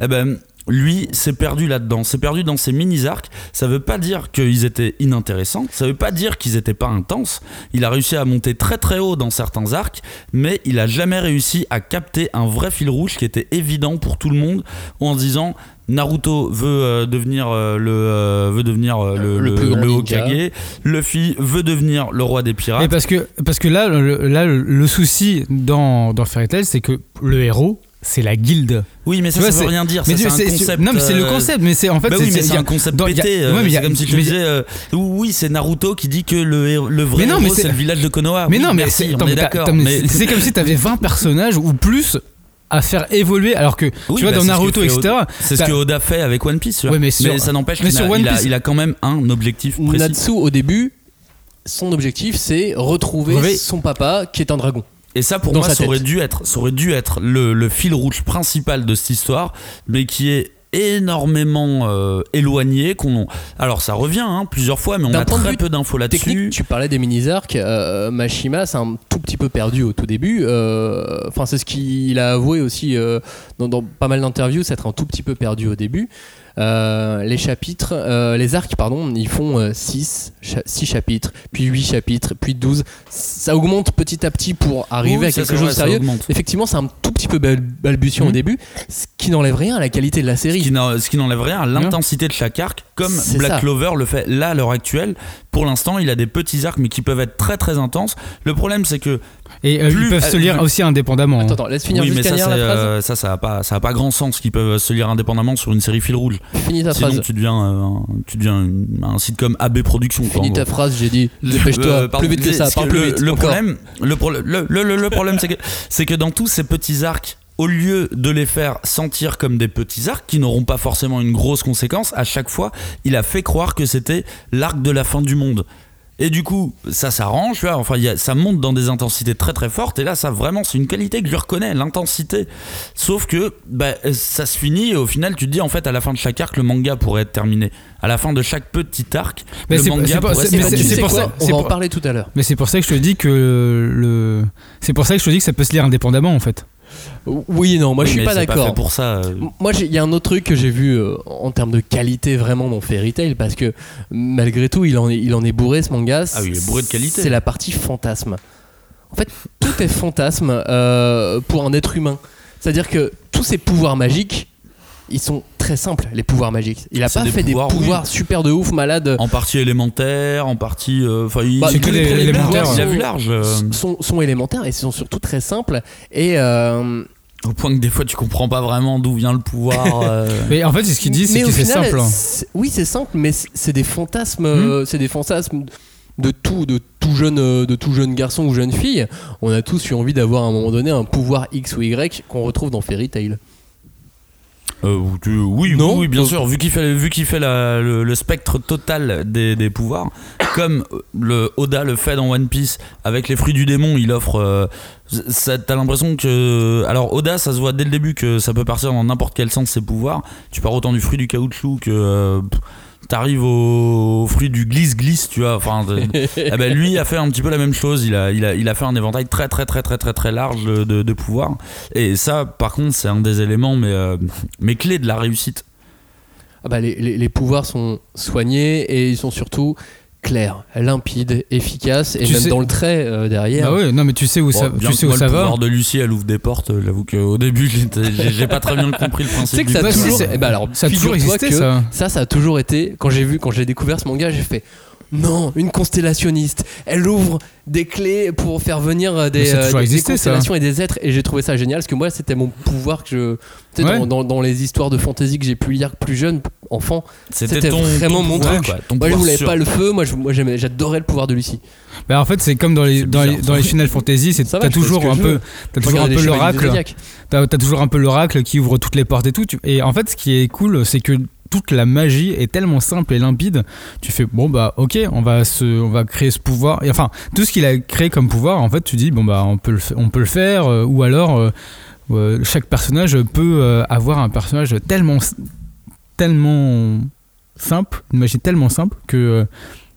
Speaker 9: Eh ben, lui s'est perdu là-dedans, s'est perdu dans ces mini-arcs. Ça veut pas dire qu'ils étaient inintéressants, ça veut pas dire qu'ils étaient pas intenses. Il a réussi à monter très très haut dans certains arcs, mais il a jamais réussi à capter un vrai fil rouge qui était évident pour tout le monde en se disant Naruto veut euh, devenir euh, le euh, veut devenir euh, le,
Speaker 1: Le
Speaker 9: le-
Speaker 1: plus grand
Speaker 9: le
Speaker 1: ninja.
Speaker 9: Hokage, Luffy veut devenir le roi des
Speaker 10: Et
Speaker 9: pirates.
Speaker 10: parce que, parce que là, le, là, le- le souci dans, dans Fairy Tail, c'est que le héros, c'est la guilde.
Speaker 9: Oui, mais ça,
Speaker 10: vois,
Speaker 9: ça veut rien dire.
Speaker 10: mais
Speaker 9: c'est concept.
Speaker 10: Non, mais c'est le
Speaker 9: euh,
Speaker 10: concept, mais c'est en fait.
Speaker 9: Bah oui, mais c'est un concept
Speaker 10: dans-
Speaker 9: pété. euh,
Speaker 10: ouais, mais
Speaker 9: c'est comme si tu
Speaker 10: mais-
Speaker 9: disais, euh, oui, c'est Naruto qui dit que le, héros- le vrai
Speaker 10: Mais non,
Speaker 9: héros,
Speaker 10: mais
Speaker 9: c'est le village de Konoha.
Speaker 10: Mais
Speaker 9: Oui,
Speaker 10: non, mais
Speaker 9: merci,
Speaker 10: c'est
Speaker 9: on
Speaker 10: attends,
Speaker 9: est
Speaker 10: mais mais
Speaker 9: mais-
Speaker 10: comme si t'avais 20 personnages ou plus à faire évoluer, alors que
Speaker 9: Oui,
Speaker 10: tu vois
Speaker 9: bah,
Speaker 10: dans
Speaker 9: c'est ce
Speaker 10: Naruto, etc.
Speaker 9: Oda- C'est ce que Oda fait avec One Piece.
Speaker 10: Ouais, mais sur-
Speaker 9: ça n'empêche
Speaker 10: mais
Speaker 9: qu'il
Speaker 10: sur
Speaker 9: a,
Speaker 10: One
Speaker 9: il a-
Speaker 10: Piece-
Speaker 9: il a quand même un objectif précis.
Speaker 1: Natsu au début, son objectif c'est Retrouver- son papa qui est un dragon.
Speaker 9: Et ça, pour moi, ça aurait dû être, ça aurait dû être le, le fil rouge principal de cette histoire, mais qui est énormément euh, éloigné. Qu'on, alors, ça revient hein, plusieurs fois, mais on a très peu d'infos là-dessus.
Speaker 1: Technique, tu parlais des mini-arcs. euh, Mashima, c'est un tout petit peu perdu au tout début. euh, Enfin, c'est ce qu'il a avoué aussi dans, dans pas mal d'interviews, s'être un tout petit peu perdu au début. Euh, les chapitres, euh, les arcs, pardon, ils font 6 chapitres, puis 8 chapitres, puis 12. Ça augmente petit à petit pour arriver à quelque chose de sérieux.
Speaker 9: augmente.
Speaker 1: Effectivement, c'est un tout petit peu bal- balbutiant au
Speaker 9: Mhm.
Speaker 1: début, ce qui n'enlève rien à la qualité de la série.
Speaker 9: ce qui n'enlève rien à l'intensité de chaque arc, comme Black
Speaker 1: ça.
Speaker 9: Clover le fait là à l'heure actuelle. Pour l'instant, il a des petits arcs, mais qui peuvent être très très intenses. Le problème, c'est que
Speaker 10: Et euh,
Speaker 9: Plus-
Speaker 10: ils peuvent se
Speaker 9: euh,
Speaker 10: lire aussi indépendamment.
Speaker 1: Attends, attends, laisse finir
Speaker 9: oui, mais ça,
Speaker 1: la
Speaker 9: euh, ça, ça a pas, ça a pas grand sens qu'ils peuvent se lire indépendamment sur une série fil rouge.
Speaker 1: Finis ta
Speaker 9: Sinon,
Speaker 1: phrase.
Speaker 9: tu deviens, euh, un, tu deviens une- un sitcom AB Productions.
Speaker 1: Finis ta phrase, j'ai dit. Dépêche-toi,
Speaker 9: euh,
Speaker 1: plus vite que ça, parle
Speaker 9: que
Speaker 1: plus
Speaker 9: le,
Speaker 1: vite.
Speaker 9: le
Speaker 1: encore.
Speaker 9: problème, le, pro- le, le- le- le problème, c'est que, c'est que dans tous ces petits arcs, au lieu de les faire sentir comme des petits arcs qui n'auront pas forcément une grosse conséquence, à chaque fois, il a fait croire que c'était l'arc de la fin du monde. Et du coup, ça s'arrange, enfin, il y a- ça monte dans des intensités très très fortes, et là, ça vraiment, c'est une qualité que je lui reconnais, l'intensité. Sauf que, bah, ça se finit, et au final, tu te dis, en fait, à la fin de chaque arc, le manga pourrait être terminé. À la fin de chaque petit arc,
Speaker 10: Mais
Speaker 9: le
Speaker 10: c'est-
Speaker 9: manga pourrait
Speaker 10: mais
Speaker 1: Bah,
Speaker 10: c'est- pour ça-
Speaker 1: On
Speaker 10: c'est
Speaker 1: va en
Speaker 10: pour-
Speaker 1: parler tout à l'heure.
Speaker 10: Mais c'est pour ça que je te dis que le. C'est pour ça que je te dis que ça peut se lire indépendamment en fait.
Speaker 1: Oui, non, moi je suis pas d'accord.
Speaker 9: fait pour ça. euh,
Speaker 1: Moi, il y a un autre truc que j'ai vu euh, en termes de qualité vraiment dans Fairy Tail parce que malgré tout, il en est, il en est bourré ce manga.
Speaker 9: Ah oui, il est bourré de qualité.
Speaker 1: C'est la partie fantasme. En fait, tout est fantasme euh, pour un être humain. C'est-à-dire que tous ces pouvoirs magiques, ils sont très simples, les pouvoirs magiques. Il a
Speaker 9: C'est
Speaker 1: pas
Speaker 9: des
Speaker 1: fait
Speaker 9: pouvoirs,
Speaker 1: des
Speaker 9: oui.
Speaker 1: pouvoirs super de ouf, malades.
Speaker 9: En partie élémentaire, en partie. euh, Enfin, il,
Speaker 1: Bah,
Speaker 10: c'est que
Speaker 1: les
Speaker 10: des
Speaker 1: premiers
Speaker 10: élémentaires,
Speaker 1: pouvoirs
Speaker 9: il a
Speaker 1: sont-
Speaker 9: vu large. euh,
Speaker 1: sont, sont élémentaires et sont surtout très simples. Et euh,
Speaker 9: au point que des fois, tu comprends pas vraiment d'où vient le pouvoir. euh.
Speaker 10: Mais en fait, ce qu'il dit, c'est que c'est simple.
Speaker 1: c'est- Oui, c'est simple, mais c'est c'est des fantasmes,
Speaker 10: Hmm.
Speaker 1: euh, c'est des fantasmes de tout, de tout jeune, euh, de tout jeune garçon ou jeune fille. On a tous eu envie d'avoir à un moment donné un pouvoir X ou Y qu'on retrouve dans Fairy Tail.
Speaker 9: Euh, tu- oui,
Speaker 1: Non.
Speaker 9: oui, bien sûr. Vu qu'il fait, vu qu'il fait la- le, le spectre total des, des pouvoirs, comme euh, le Oda le fait dans One Piece avec les fruits du démon, il offre. euh, ça- T'as l'impression que. Alors, Oda, ça se voit dès le début que ça peut partir dans n'importe quel sens ses pouvoirs. Tu pars autant du fruit du caoutchouc que. euh, pff, T'arrives au, fruit du glisse-glisse, tu vois. Enfin, eh ben, lui a fait un petit peu la même chose. Il a, il a, il a fait un éventail très, très, très, très, très, très large de, de, pouvoirs. Et ça, par contre, c'est un des éléments, mais, euh, clés de la réussite.
Speaker 1: Ah bah, les- les pouvoirs sont soignés et ils sont surtout clairs, limpides, efficaces et
Speaker 10: Tu
Speaker 1: même
Speaker 10: sais-
Speaker 1: dans le trait euh, derrière.
Speaker 10: Bah ouais, non, mais tu sais où ça,
Speaker 9: bien
Speaker 10: tu sais où
Speaker 9: moi,
Speaker 10: ça
Speaker 9: le
Speaker 10: va.
Speaker 9: pouvoir de Lucie, elle ouvre des portes. euh, J'avoue qu'au début, j'ai pas très bien compris le
Speaker 1: Tu
Speaker 9: principe.
Speaker 1: sais que
Speaker 9: du
Speaker 1: ça a toujours,
Speaker 10: c'est-
Speaker 1: eh ben alors,
Speaker 10: ça a toujours
Speaker 1: figure-toi
Speaker 10: existé,
Speaker 1: que
Speaker 10: ça.
Speaker 1: Ça, ça a toujours été. Quand j'ai vu, quand j'ai découvert ce manga, j'ai fait non, une constellationniste. Elle ouvre des clés pour faire venir euh, des, euh, des-
Speaker 10: ça.
Speaker 1: constellations et des êtres. Et j'ai trouvé ça génial parce que moi, c'était mon pouvoir que je. Tu sais,
Speaker 10: Ouais.
Speaker 1: dans, dans- dans les histoires de fantasy que j'ai pu lire plus jeune, enfant, c'était vraiment
Speaker 9: ton
Speaker 1: mon
Speaker 9: pouvoir,
Speaker 1: truc.
Speaker 9: quoi, ton
Speaker 1: moi, je voulais
Speaker 9: sûr.
Speaker 1: pas le feu. Moi, j'adorais le pouvoir de Lucie.
Speaker 10: Bah, en fait, c'est comme dans les,
Speaker 9: C'est
Speaker 10: dans les,
Speaker 9: bizarre,
Speaker 10: dans les
Speaker 9: ça.
Speaker 10: Final Fantasy, t'as toujours un peu, toujours un l'oracle. T'as toujours un peu l'oracle qui ouvre toutes les portes et tout. Et en fait, ce qui est cool, c'est que toute la magie est tellement simple et limpide. Tu fais bon bah ok, on va se, on va créer ce pouvoir. Et enfin, tout ce qu'il a créé comme pouvoir, en fait, tu dis bon bah on peut le, on peut le faire. euh, ou alors, euh, euh, chaque personnage peut euh, avoir un personnage tellement, tellement simple, une magie tellement simple que euh,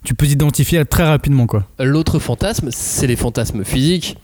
Speaker 10: tu peux t'identifier très rapidement quoi.
Speaker 1: L'autre fantasme, c'est les fantasmes physiques.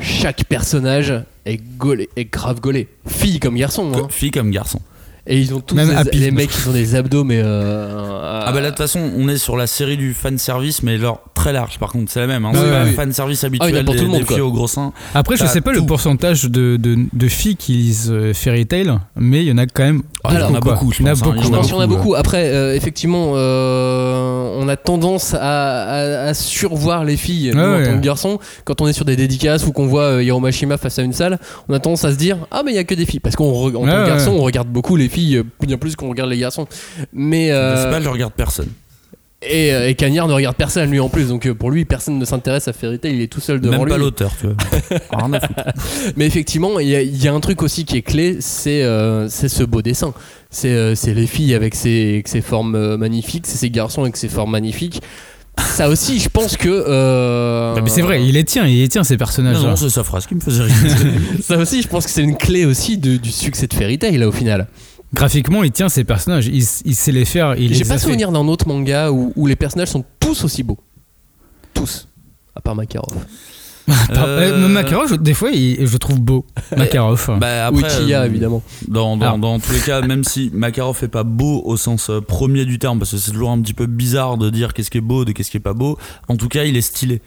Speaker 1: Chaque personnage est gaulé, est grave gaulé. Fille comme garçon. hein.
Speaker 9: Fille comme garçon.
Speaker 1: Et ils ont tous
Speaker 10: Même
Speaker 1: des,
Speaker 10: Happy.
Speaker 1: les mecs ils ont des abdos mais euh,
Speaker 9: Ah bah là de toute façon on est sur la série du fan service mais genre très large par contre c'est la même hein.
Speaker 10: Ouais,
Speaker 9: c'est
Speaker 10: ouais,
Speaker 9: pas
Speaker 10: ouais.
Speaker 9: le fan service
Speaker 1: Ah
Speaker 9: habituel
Speaker 1: oui, pour
Speaker 9: des,
Speaker 1: tout le monde,
Speaker 9: des filles au gros sein
Speaker 10: Après, je sais pas le pourcentage de, de, de filles qui lisent euh, Fairy Tail, mais il y en a quand même.
Speaker 9: Ah, y en a beaucoup, je
Speaker 10: Il y en a
Speaker 9: pense,
Speaker 10: beaucoup.
Speaker 9: Il y en a beaucoup.
Speaker 1: Après, euh, effectivement, euh, on a tendance à, à- à survoir les filles nous,
Speaker 10: Ouais,
Speaker 1: en tant que garçons. Quand on est sur des dédicaces ou qu'on voit euh, Hiromashima face à une salle, on a tendance à se dire Ah, mais il y a que des filles. Parce qu'en tant que garçon, on regarde beaucoup les filles, euh, bien plus qu'on regarde les garçons. Mais. euh,
Speaker 9: pas je regarde personne
Speaker 1: et, euh, et Cagnard ne regarde personne lui en plus. Donc pour lui, personne ne s'intéresse à Fairy Tail. Il est tout seul devant
Speaker 9: même
Speaker 1: lui.
Speaker 9: pas l'auteur tu vois rien à foutre
Speaker 1: Mais effectivement, il y, a- il y a un truc aussi qui est clé, c'est euh, c'est ce beau dessin. C'est euh, c'est les filles avec ses, avec ses formes euh, magnifiques, c'est ces garçons avec ses formes magnifiques. Ça aussi, je pense que. euh,
Speaker 10: Ah, Mais c'est vrai, il les tient, il les tient ces personnages.
Speaker 9: non, non c'est sa phrase qui me faisait rire
Speaker 1: Ça aussi, je pense que c'est une clé aussi de- du succès de Fairy Tail, là, au final.
Speaker 10: Graphiquement, il tient ces personnages. Il, il sait les faire. Il
Speaker 1: J'ai
Speaker 10: les
Speaker 1: pas
Speaker 10: a fait.
Speaker 1: souvenir d'un autre manga où, où les personnages sont tous aussi beaux. Tous. À part Makarov.
Speaker 10: Euh... Makarov, je- des fois, il- je le trouve beau. Makarov.
Speaker 9: Bah,
Speaker 1: Ou Chia,
Speaker 9: euh,
Speaker 1: évidemment.
Speaker 9: Dans, dans,
Speaker 10: Alors.
Speaker 9: dans tous les cas, même si Makarov est pas beau au sens euh, premier du terme, parce que c'est toujours un petit peu bizarre de dire qu'est-ce qui est beau de qu'est-ce qui est pas beau, en tout cas, il est stylé.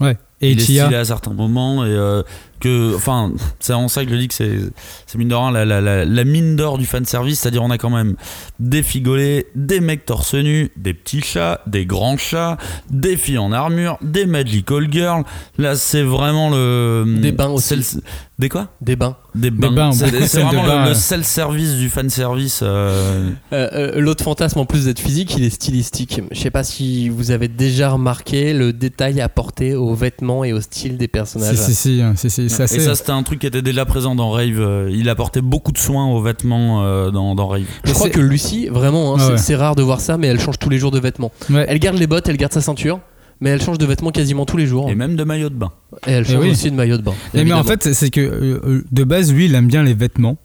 Speaker 10: Ouais. Et
Speaker 9: il est stylé à certains moments et euh, que enfin c'est en ça que je dis que c'est c'est mine de rien la, la, la, la mine d'or du fan service c'est à dire on a quand même des figolets des mecs torse nu des petits chats des grands chats des filles en armure des magic call girls là c'est vraiment le
Speaker 1: Des bains aussi.
Speaker 9: c'est le- des quoi?
Speaker 1: Des bains.
Speaker 9: des bains,
Speaker 10: bains,
Speaker 9: c'est vraiment
Speaker 10: bains,
Speaker 9: le,
Speaker 10: ouais.
Speaker 9: seul service du fan service euh,
Speaker 1: Euh, euh, L'autre fantasme, en plus d'être physique, il est stylistique. Je sais pas si vous avez déjà remarqué le détail apporté aux vêtements et au style des personnages.
Speaker 10: Si, si, si, hein, si, si,
Speaker 9: et ça c'était un truc qui était déjà présent dans Rave euh, il apportait beaucoup de soins aux vêtements euh, dans, dans Rave
Speaker 1: Je crois que Lucie, vraiment, hein,
Speaker 10: Ah
Speaker 1: c'est-
Speaker 10: ouais.
Speaker 1: c'est rare de voir ça, mais elle change tous les jours de vêtements.
Speaker 10: Ouais.
Speaker 1: Elle garde les bottes, elle garde sa ceinture, mais elle change de vêtements quasiment tous les jours.
Speaker 9: et même de maillot de bain
Speaker 1: Et elle
Speaker 10: Eh
Speaker 1: change
Speaker 10: oui.
Speaker 1: aussi de maillot de bain.
Speaker 10: Mais, mais en fait, c'est- que euh, de base, lui, il aime bien les vêtements.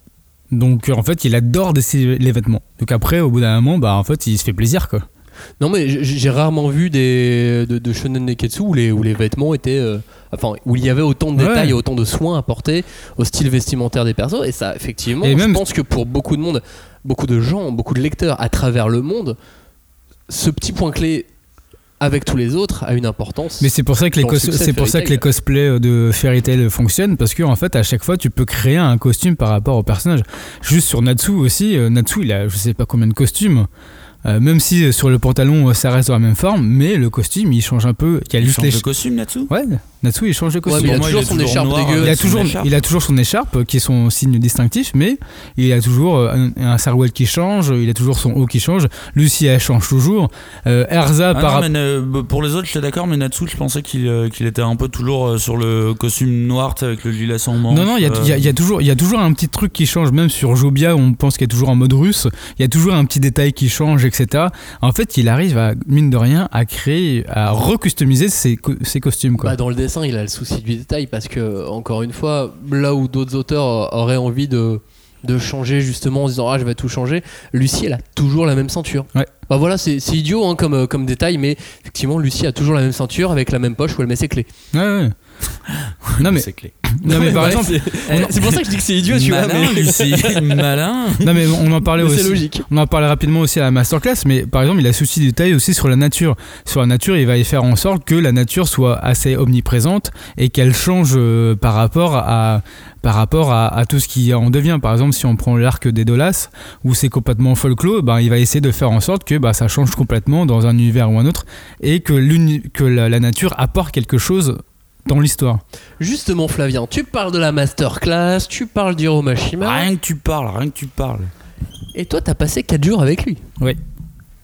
Speaker 10: Donc, euh, en fait, il adore les vêtements. Donc, après, au bout d'un moment, bah, en fait, il se fait plaisir, quoi.
Speaker 1: Non, mais j'ai rarement vu des, de, de shonen neketsu où les, où les vêtements étaient. euh, enfin, où il y avait autant de
Speaker 10: Ouais.
Speaker 1: détails et autant de soins apportés au style vestimentaire des persos. Et ça, effectivement,
Speaker 10: Et
Speaker 1: je
Speaker 10: même-
Speaker 1: pense que pour beaucoup de monde, beaucoup de gens, beaucoup de lecteurs à travers le monde, ce petit point clé avec tous les autres a une importance.
Speaker 10: Mais c'est pour ça que les, c'est pour
Speaker 1: Fairy
Speaker 10: ça que les cosplays euh, de Fairy Tail fonctionnent parce que en fait à chaque fois tu peux créer un costume par rapport au personnage. Juste sur Natsu aussi, euh, Natsu il a je sais pas combien de costumes. Euh, même si euh, sur le pantalon euh, ça reste dans la même forme, mais le costume il change un peu. Il y a
Speaker 9: il
Speaker 10: juste
Speaker 9: change
Speaker 10: les
Speaker 9: de costume là-dessous?
Speaker 10: Ouais, Natsu il change de costume.
Speaker 1: il a toujours son
Speaker 9: toujours
Speaker 1: écharpe
Speaker 10: il a, toujours, il a toujours son écharpe qui est son signe distinctif, mais il a toujours euh, un, un sarouel qui change, il a toujours son haut qui change. Lucie elle change toujours. Euh, Erza
Speaker 9: Ah
Speaker 10: par
Speaker 9: non, mais euh, pour les autres, j'étais d'accord, mais Natsu, je pensais qu'il euh, était un peu toujours euh, sur le costume noir avec le gilet sans manche.
Speaker 10: Non, non, il y, a-
Speaker 9: euh,
Speaker 10: il y a- il y a toujours- il y a toujours un petit truc qui change, même sur Jobia, on pense qu'il est toujours en mode russe. Il y a toujours un petit détail qui change, etc. En fait, il arrive à, mine de rien, à créer, à recustomiser ses, co- ses costumes. Quoi.
Speaker 1: Bah, dans le dessin, il a le souci du détail parce que, encore une fois, là où d'autres auteurs auraient envie de, de changer justement en se disant Ah, je vais tout changer, Lucie, elle a toujours la même ceinture.
Speaker 10: Ouais.
Speaker 1: Bah voilà, c'est c'est idiot hein, comme, euh, comme détail, mais effectivement, Lucie a toujours la même ceinture avec la même poche où elle met ses clés.
Speaker 10: Ouais, ouais. non, mais,
Speaker 9: c'est clé.
Speaker 10: non, mais par exemple,
Speaker 1: c'est c'est pour ça que je dis que c'est idiot, tu vois.
Speaker 9: Malin,
Speaker 1: Mais,
Speaker 9: Lucie, malin.
Speaker 10: non, mais on en parlait
Speaker 1: c'est
Speaker 10: aussi.
Speaker 1: logique.
Speaker 10: On en parlait rapidement aussi à la masterclass, mais par exemple, il a souci de détail aussi sur la nature. Sur la nature, il va y faire en sorte que la nature soit assez omniprésente et qu'elle change euh, par rapport à par rapport à, à tout ce qui en devient. Par exemple, si on prend l'arc des Dolas, où c'est complètement folklore, ben, il va essayer de faire en sorte que ben, ça change complètement dans un univers ou un autre et que, que la, la nature apporte quelque chose dans l'histoire.
Speaker 1: Justement, Flavien, tu parles de la masterclass, tu parles d'Hiro Mashima,
Speaker 9: Rien que tu parles, rien que tu parles.
Speaker 1: et toi, t'as passé 4 jours avec lui.
Speaker 10: Oui.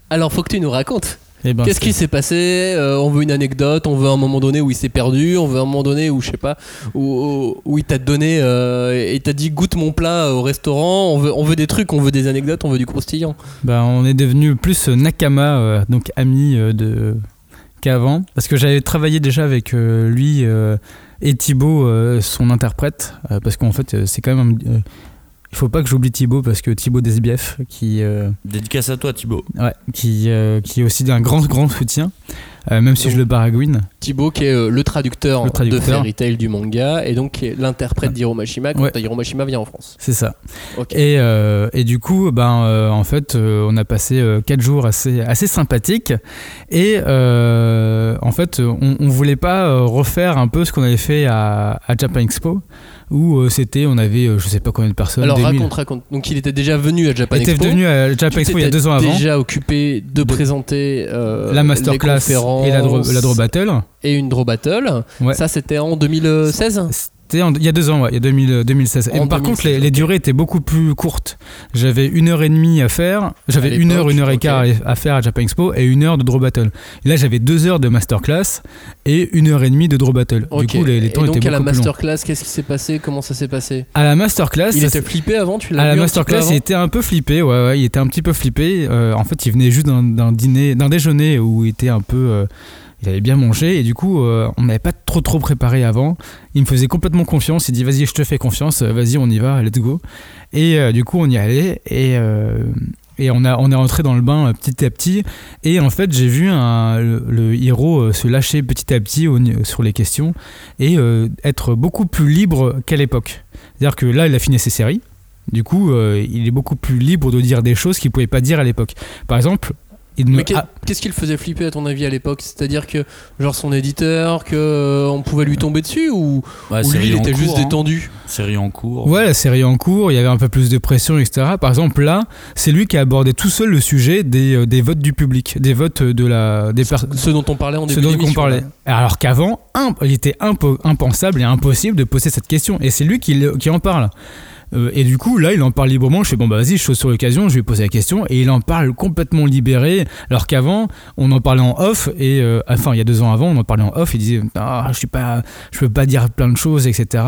Speaker 1: Alors, faut que tu nous racontes.
Speaker 10: Et ben,
Speaker 1: Qu'est-ce qui s'est passé Euh, On veut une anecdote, on veut un moment donné où il s'est perdu, on veut un moment donné où, je sais pas, où, où il t'a donné, euh, et t'a dit goûte mon plat au restaurant, on veut, on veut des trucs, on veut des anecdotes, on veut du croustillant.
Speaker 10: Ben, on est devenu plus Nakama, euh, donc ami euh, de qu'avant, parce que j'avais travaillé déjà avec euh, lui euh, et Thibaut, euh, son interprète, parce qu'en fait c'est quand même, il faut pas que j'oublie Thibaut parce que Thibaut d'SBF qui, euh,
Speaker 9: Dédicace à toi, Thibaut.
Speaker 10: ouais, qui, euh, qui est aussi d'un grand grand soutien, euh, même si je le baragouine.
Speaker 1: Thibaut qui est euh, le, traducteur
Speaker 10: Le traducteur.
Speaker 1: de Fairy Tail du manga, et donc qui est l'interprète
Speaker 10: Ouais.
Speaker 1: d'Hiro Mashima quand
Speaker 10: Ouais.
Speaker 1: Hiro Mashima vient en France.
Speaker 10: C'est ça. Et, euh, et du coup, ben, euh, en fait, euh, on a passé euh, quatre jours assez, assez sympathiques. Et euh, en fait, on, on voulait pas euh, refaire un peu ce qu'on avait fait à, à Japan Expo, où euh, c'était, on avait, euh, je sais pas combien de personnes.
Speaker 1: Alors raconte, raconte. Donc il était déjà venu à Japan
Speaker 10: Il était
Speaker 1: Expo.
Speaker 10: venu à Japan Expo il y a deux ans avant.
Speaker 1: déjà occupé de, présenter euh,
Speaker 10: La masterclass et la draw, la draw battle.
Speaker 1: et une draw battle.
Speaker 10: Ouais.
Speaker 1: Ça, c'était en 2016
Speaker 10: C'était il y a deux ans, ouais, il y a 2000, 2016. Et par contre, les,
Speaker 1: 2016,
Speaker 10: les durées étaient beaucoup plus courtes. J'avais une heure et demie à faire. J'avais
Speaker 1: À
Speaker 10: une heure, une heure et quart à- à faire à Japan Expo et une heure de draw battle. Et là, j'avais deux heures de masterclass et une heure et demie de draw battle.
Speaker 1: Ok.
Speaker 10: Du coup, les, les temps
Speaker 1: et donc
Speaker 10: étaient
Speaker 1: à la
Speaker 10: beaucoup plus longs.
Speaker 1: masterclass, qu'est-ce qui s'est passé? Comment ça s'est passé?
Speaker 10: À la masterclass,
Speaker 1: Il était flippé avant, tu l'as
Speaker 10: à la masterclass, il était un peu flippé. Ouais, ouais, il était un petit peu flippé. Euh, en fait, il venait juste d'un d'un dîner, d'un déjeuner où il était un peu. euh, il avait bien mangé et du coup, euh, on n'avait pas trop trop préparé avant. Il me faisait complètement confiance. Il dit Vas-y, je te fais confiance. euh, Vas-y, on y va. Let's go. Et euh, du coup, on y allait et. et on, a, on est rentré dans le bain petit à petit. Et en fait, j'ai vu le, héros se lâcher petit à petit sur les questions et être beaucoup plus libre qu'à l'époque. C'est-à-dire que là, il a fini ses séries. Du coup, il est beaucoup plus libre de dire des choses qu'il pouvait pas dire à l'époque. Par exemple,
Speaker 1: Mais qu'est- qu'est-ce qui le faisait flipper à ton avis à l'époque? C'est-à-dire que genre son éditeur, que euh, on pouvait lui tomber dessus ou,
Speaker 9: Ouais,
Speaker 1: ou lui
Speaker 9: série
Speaker 1: il
Speaker 9: en
Speaker 1: était juste
Speaker 9: cours, hein.
Speaker 1: détendu?
Speaker 9: Série en cours.
Speaker 10: Ouais, la série en cours, il y avait un peu plus de pression, etc. Par exemple, là, c'est lui qui a abordé tout seul le sujet des, euh, des votes du public, des votes de la, des personnes.
Speaker 1: Ce dont on parlait en
Speaker 10: Ce
Speaker 1: début
Speaker 10: dont on parlait. Alors qu'avant, imp- il était impo- impensable et impossible de poser cette question. Et c'est lui qui en parle. Euh, et du coup, là, il en parle librement. Je fais bon, bah vas-y, chose sur l'occasion, je vais poser la question. Et il en parle complètement libéré. Alors qu'avant, on en parlait en off. Et euh, enfin, il y a deux ans avant, on en parlait en off. Il disait ah, je suis pas, je peux pas dire plein de choses, etc.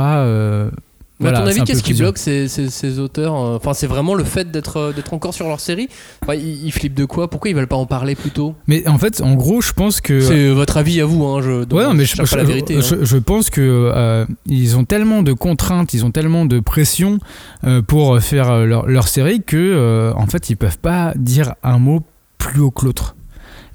Speaker 10: voilà,
Speaker 1: à ton avis, qu'est-ce qui bloque ces, ces- ces auteurs euh, Enfin, c'est vraiment le fait d'être euh, d'être encore sur leur série? Enfin, ils, ils flippent de quoi? Pourquoi ils veulent pas en parler plus tôt?
Speaker 10: Mais en fait, en gros, je pense que.
Speaker 1: C'est votre avis à vous, hein, je, donc,
Speaker 10: Ouais, non, mais je,
Speaker 1: la
Speaker 10: je-
Speaker 1: vérité. hein.
Speaker 10: je- pense que euh, ils ont tellement de contraintes, ils ont tellement de pression euh, pour faire euh, leur, leur série que euh, en fait ils peuvent pas dire un mot plus haut que l'autre.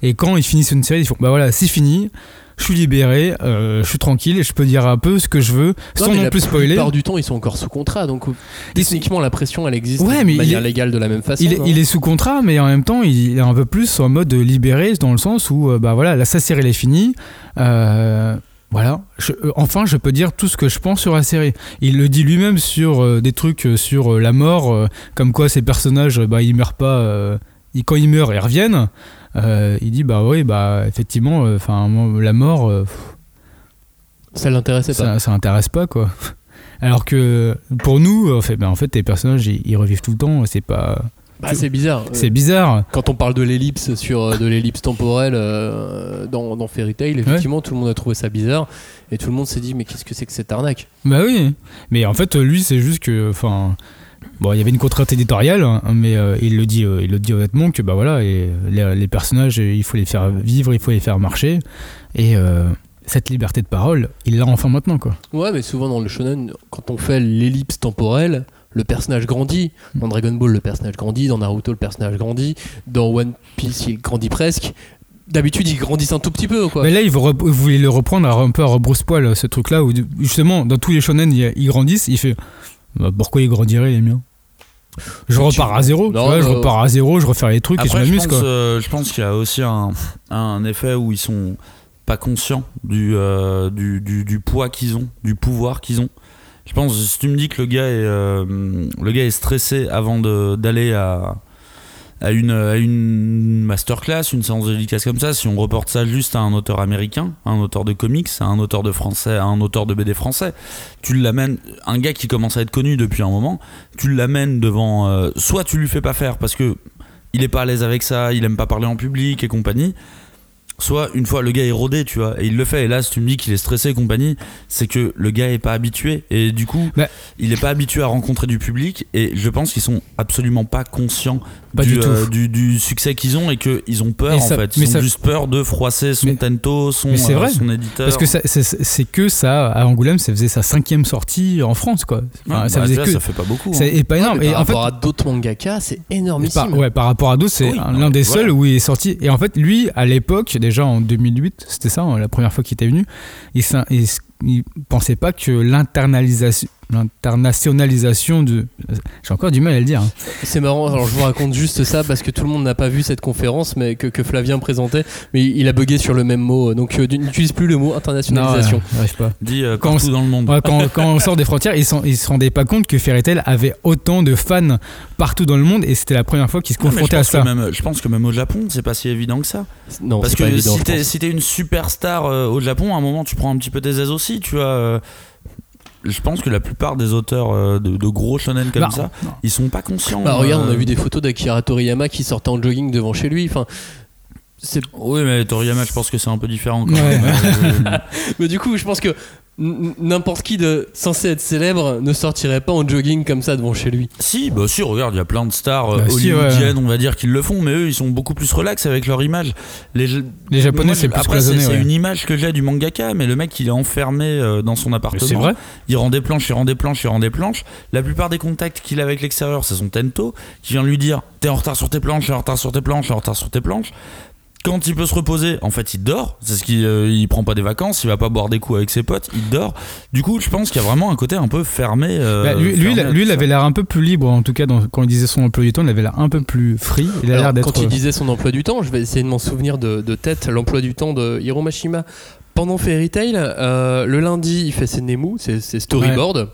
Speaker 10: Et quand ils finissent une série, ils font bah voilà, c'est fini, je suis libéré, euh, je suis tranquille et je peux dire un peu ce que je veux sans non
Speaker 1: la
Speaker 10: plus spoiler.
Speaker 1: plupart du temps, ils sont encore sous contrat, donc euh, techniquement, la pression, elle existe
Speaker 10: Ouais,
Speaker 1: de
Speaker 10: mais il
Speaker 1: manière
Speaker 10: est-
Speaker 1: légale de la même façon.
Speaker 10: Il est,
Speaker 1: non
Speaker 10: il est sous contrat, mais en même temps, il est un peu plus en mode libéré, dans le sens où, euh, bah voilà, là, sa série, elle est finie. Euh, voilà. Je- enfin, je peux dire tout ce que je pense sur la série. Il le dit lui-même sur euh, des trucs sur la mort, comme quoi ces personnages, bah, ils meurent pas. ils- quand ils meurent, ils reviennent. Euh, il dit, bah oui, bah effectivement, euh, enfin, la mort, euh,
Speaker 1: Ça l'intéressait pas.
Speaker 10: ça, ça intéresse pas, quoi. Alors que pour nous, en fait, bah, en fait, les personnages, ils, ils revivent tout le temps. C'est pas.
Speaker 1: Bah, c'est bizarre.
Speaker 10: C'est
Speaker 1: Euh,
Speaker 10: bizarre.
Speaker 1: Quand on parle de l'ellipse sur de l'ellipse temporelle dans, dans Fairy Tail, effectivement, tout le monde a trouvé ça bizarre et tout le monde s'est dit mais qu'est-ce que c'est que cette arnaque?
Speaker 10: Bah oui, mais en fait lui c'est juste que, enfin, bon il y avait une contrainte éditoriale, hein, mais euh, il le dit, euh, il le dit honnêtement que bah voilà, et les, les personnages euh, il faut les faire vivre, il faut les faire marcher, et euh, cette liberté de parole, il l'a enfin maintenant quoi.
Speaker 1: Ouais, mais souvent dans le shonen, quand on fait l'ellipse temporelle, le personnage grandit. Dans Dragon Ball, le personnage grandit. Dans Naruto, le personnage grandit. Dans One Piece, il grandit presque. D'habitude, ils grandissent un tout petit peu, quoi.
Speaker 10: Mais là il, veut rep- il voulait le reprendre un peu à rebrousse-poil ce truc là où justement dans tous les shonen ils, ils grandissent, il fait bah, pourquoi ils grandiraient les miens? Je repars à zéro, tu je
Speaker 1: euh,
Speaker 10: repars à zéro, je refais les trucs et je m'amuse
Speaker 9: euh, je pense qu'il y a aussi un, un effet où ils sont pas conscients du, euh, du, du, du poids qu'ils ont, du pouvoir qu'ils ont. Je pense, si tu me dis que le gars est, le gars est stressé avant d'aller à, à, une, à une masterclass, une séance de dédicace comme ça, si on reporte ça juste à un auteur américain, à un auteur de comics, à un auteur de français, à un auteur de BD français, tu l'amènes, un gars qui commence à être connu depuis un moment, tu l'amènes devant, euh, soit tu lui fais pas faire parce que il est pas à l'aise avec ça, il aime pas parler en public et compagnie. Soit une fois le gars est rodé, tu vois, et il le fait. Et là, si tu me dis qu'il est stressé et compagnie, c'est que le gars est pas habitué. Et du coup,
Speaker 10: Bah.
Speaker 9: il est pas habitué à rencontrer du public. Et je pense qu'ils sont absolument pas conscients
Speaker 10: Pas
Speaker 9: du,
Speaker 10: du tout.
Speaker 9: euh, du, du succès qu'ils ont et qu'ils ont peur en fait. Ils
Speaker 10: mais
Speaker 9: ont
Speaker 10: ça-
Speaker 9: juste peur de froisser son
Speaker 10: Mais-
Speaker 9: tento, son,
Speaker 10: mais c'est
Speaker 9: euh,
Speaker 10: vrai.
Speaker 9: son éditeur.
Speaker 10: Parce que c'est que ça, à Angoulême, ça faisait sa cinquième sortie en France, quoi. Enfin,
Speaker 9: Ouais,
Speaker 10: ça
Speaker 9: bah,
Speaker 10: faisait
Speaker 9: déjà,
Speaker 10: que.
Speaker 9: ça fait pas beaucoup. Hein.
Speaker 10: pas énorme.
Speaker 1: Ouais,
Speaker 10: et
Speaker 1: par
Speaker 10: en fait,
Speaker 1: rapport à d'autres mangaka, c'est énormissime.
Speaker 10: par, ouais, par rapport à d'autres, c'est
Speaker 9: Oui,
Speaker 10: l'un des
Speaker 9: voilà.
Speaker 10: seuls où il est sorti. Et en fait, lui, à l'époque, déjà en 2008, c'était ça, hein, la première fois qu'il était venu, il, il pensait pas que l'internalisation l'internationalisation de j'ai encore du mal à le dire hein.
Speaker 1: C'est marrant, alors je vous raconte juste ça parce que tout le monde n'a pas vu cette conférence mais que, que Flavien présentait, mais il a bugué sur le même mot. Donc euh, n'utilise plus le mot
Speaker 10: non
Speaker 1: internationalisation.
Speaker 10: euh, j'arrive pas
Speaker 9: Dit euh,
Speaker 10: Quand
Speaker 9: partout
Speaker 10: on-
Speaker 9: dans le monde.
Speaker 10: Ouais, quand, quand on sort des frontières, ils, ils se rendaient pas compte que Tail avait autant de fans partout dans le monde et c'était la première fois qu'ils se
Speaker 9: Non,
Speaker 10: confrontaient à
Speaker 9: que
Speaker 10: ça.
Speaker 9: même- je pense que même au Japon, c'est pas si évident que ça.
Speaker 1: Non,
Speaker 9: Parce
Speaker 1: c'est pas
Speaker 9: que
Speaker 1: évident.
Speaker 9: si t'es si t'es une superstar euh, au Japon, à un moment tu prends un petit peu tes aises aussi, tu vois. Je pense que la plupart des auteurs euh, de, de gros shonen comme
Speaker 10: Bah,
Speaker 9: ça, ils sont pas conscients.
Speaker 1: Bah, regarde, on a
Speaker 9: euh,
Speaker 1: vu des photos d'Akira Toriyama qui sortait en jogging devant chez lui. Enfin, c'est
Speaker 9: Oui, mais Toriyama, je pense que c'est un peu différent. Quand
Speaker 10: Ouais.
Speaker 9: même. Euh,
Speaker 1: Mais du coup, je pense que n'importe qui de censé être célèbre ne sortirait pas en jogging comme ça devant chez lui.
Speaker 9: Si, bah si, regarde, il y a plein de stars euh,
Speaker 10: Bah si,
Speaker 9: hollywoodiennes, on va dire, qui le font, mais eux, ils sont beaucoup plus relax avec leur image. Les,
Speaker 10: Les Japonais,
Speaker 9: Moi,
Speaker 10: c'est plus
Speaker 9: Après, c'est c'est
Speaker 10: ouais.
Speaker 9: une image que j'ai du mangaka, mais le mec, il est enfermé euh, dans son appartement.
Speaker 10: C'est vrai.
Speaker 9: Il rend des planches, il rend des planches, il rend des planches. La plupart des contacts qu'il a avec l'extérieur, c'est son tento qui vient lui dire T'es en retard sur tes planches, t'es en retard sur tes planches, t'es en retard sur tes planches. Quand il peut se reposer, en fait, il dort. C'est ce qu'il euh, il prend pas des vacances, il va pas boire des coups avec ses potes, il dort. Du coup, je pense qu'il y a vraiment un côté un peu fermé. euh,
Speaker 10: Bah, lui, lui,
Speaker 9: fermé
Speaker 10: il- lui, avait l'air un peu plus libre, en tout cas, dans- quand il disait son emploi du temps, il avait l'air un peu plus free. Il a
Speaker 1: Alors,
Speaker 10: l'air d'être.
Speaker 1: quand il disait son emploi du temps, je vais essayer de m'en souvenir de, de tête, l'emploi du temps de Hiro Mashima. Pendant Fairy Tail, euh, le lundi, il fait ses Nemu, ses, ses storyboards,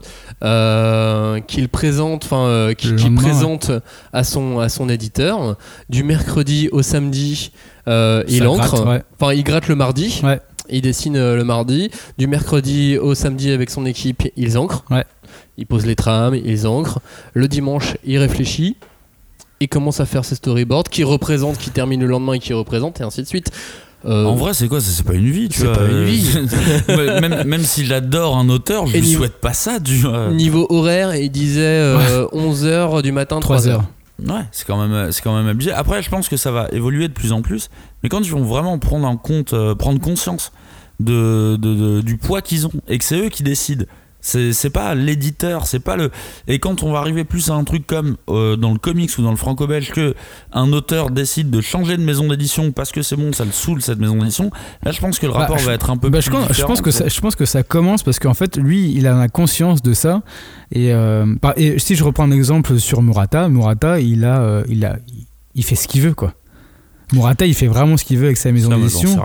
Speaker 1: euh, qu'il présente, enfin, euh, qu'il présente à son à son éditeur. Du mercredi au samedi, euh, il encre.
Speaker 10: gratte, ouais.
Speaker 1: Enfin, il gratte le mardi.
Speaker 10: Ouais.
Speaker 1: Il dessine euh, le mardi. Du mercredi au samedi avec son équipe, ils encrent.
Speaker 10: Ouais.
Speaker 1: Ils posent les trames, ils encrent. Le dimanche, il réfléchit. Il commence à faire ses storyboards qui représentent, qui terminent le lendemain et qui représentent, et ainsi de suite. Euh,
Speaker 9: En vrai, c'est quoi? C'est c'est pas une vie, tu
Speaker 1: c'est
Speaker 9: vois.
Speaker 1: pas une
Speaker 9: euh,
Speaker 1: vie.
Speaker 9: ouais, même même si j'adore un auteur, je
Speaker 1: Et
Speaker 9: lui
Speaker 1: niveau-
Speaker 9: souhaite pas ça, tu vois.
Speaker 1: Niveau horaire, il disait 11h du matin,
Speaker 10: 3
Speaker 1: 3h.
Speaker 9: Ouais, c'est quand même c'est. Après, je pense que ça va évoluer de plus en plus, mais quand ils vont vraiment prendre en compte, euh, prendre conscience du poids qu'ils ont et que c'est eux qui décident. C'est pas l'éditeur, c'est pas le. Et quand on va arriver plus à un truc comme euh, dans le comics ou dans le franco-belge, que un auteur décide de changer de maison d'édition parce que c'est bon, ça le saoule cette maison d'édition, là je pense que le
Speaker 10: Bah,
Speaker 9: rapport
Speaker 10: je-
Speaker 9: va être un peu
Speaker 10: Bah,
Speaker 9: plus
Speaker 10: je, pense, je, pense que ça, je pense que ça commence parce qu'en fait, lui, il a la conscience de ça. Et, euh, par- et si je reprends un exemple sur Murata, Murata, il, a, euh, il, a, il fait ce qu'il veut, quoi. Murata, il fait vraiment ce qu'il veut avec sa maison d'édition.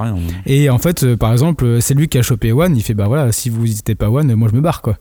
Speaker 10: Et en fait, euh, par exemple, euh, c'est lui qui a chopé One. Il fait bah voilà, si vous n'hésitez pas One, moi je me barre, quoi.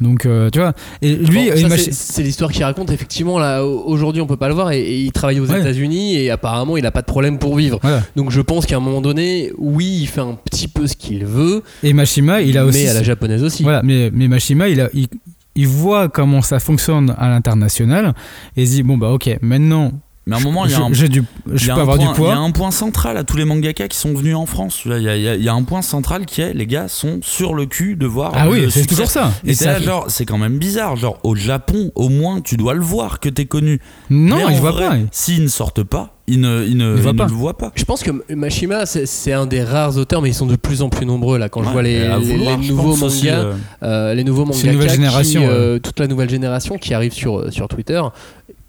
Speaker 10: Donc, euh, tu vois. Et lui,
Speaker 1: Bon, c'est- c'est l'histoire qu'il raconte. Effectivement, là, au- aujourd'hui, on peut pas le voir et, et il travaille aux
Speaker 10: Ouais.
Speaker 1: États-Unis et apparemment, il a pas de problème pour vivre.
Speaker 10: Voilà.
Speaker 1: Donc, je pense qu'à un moment donné, oui, il fait un petit peu ce qu'il veut,
Speaker 10: Et Mashima, il a aussi.
Speaker 1: mais à la japonaise aussi.
Speaker 10: Voilà, mais, mais Mashima, il, a, il, il voit comment ça fonctionne à l'international et il se dit bon bah ok, maintenant
Speaker 9: Mais à un moment, il y a un
Speaker 10: j'ai du,
Speaker 9: Il
Speaker 10: je
Speaker 9: y a
Speaker 10: peux
Speaker 9: un
Speaker 10: avoir
Speaker 9: point-
Speaker 10: du poids.
Speaker 9: Il y a un point central à tous les mangaka qui sont venus en France. Il y a, il y a- il y a un point central qui est les gars sont sur le cul de voir.
Speaker 10: Ah oui, c'est toujours ça.
Speaker 9: Et, c'est
Speaker 10: ça
Speaker 9: genre, c'est quand même bizarre. Genre, au Japon, au moins, tu dois le voir que t'es connu.
Speaker 10: Non,
Speaker 9: Mais
Speaker 10: il voit
Speaker 9: vrai,
Speaker 10: pas.
Speaker 9: S'ils ne sortent pas, ils ne, ils ne,
Speaker 10: Il voit
Speaker 9: ils ne
Speaker 10: pas.
Speaker 9: le voient pas.
Speaker 1: Je pense que Mashima, c'est- un des rares auteurs, mais ils sont de plus en plus nombreux là. Quand je vois les,
Speaker 9: je
Speaker 1: nouveaux mangas,
Speaker 9: euh,
Speaker 1: euh, les nouveaux
Speaker 10: C'est une
Speaker 1: mangakas,
Speaker 10: nouvelle génération,
Speaker 1: qui, euh, toute la nouvelle génération qui arrive sur sur Twitter,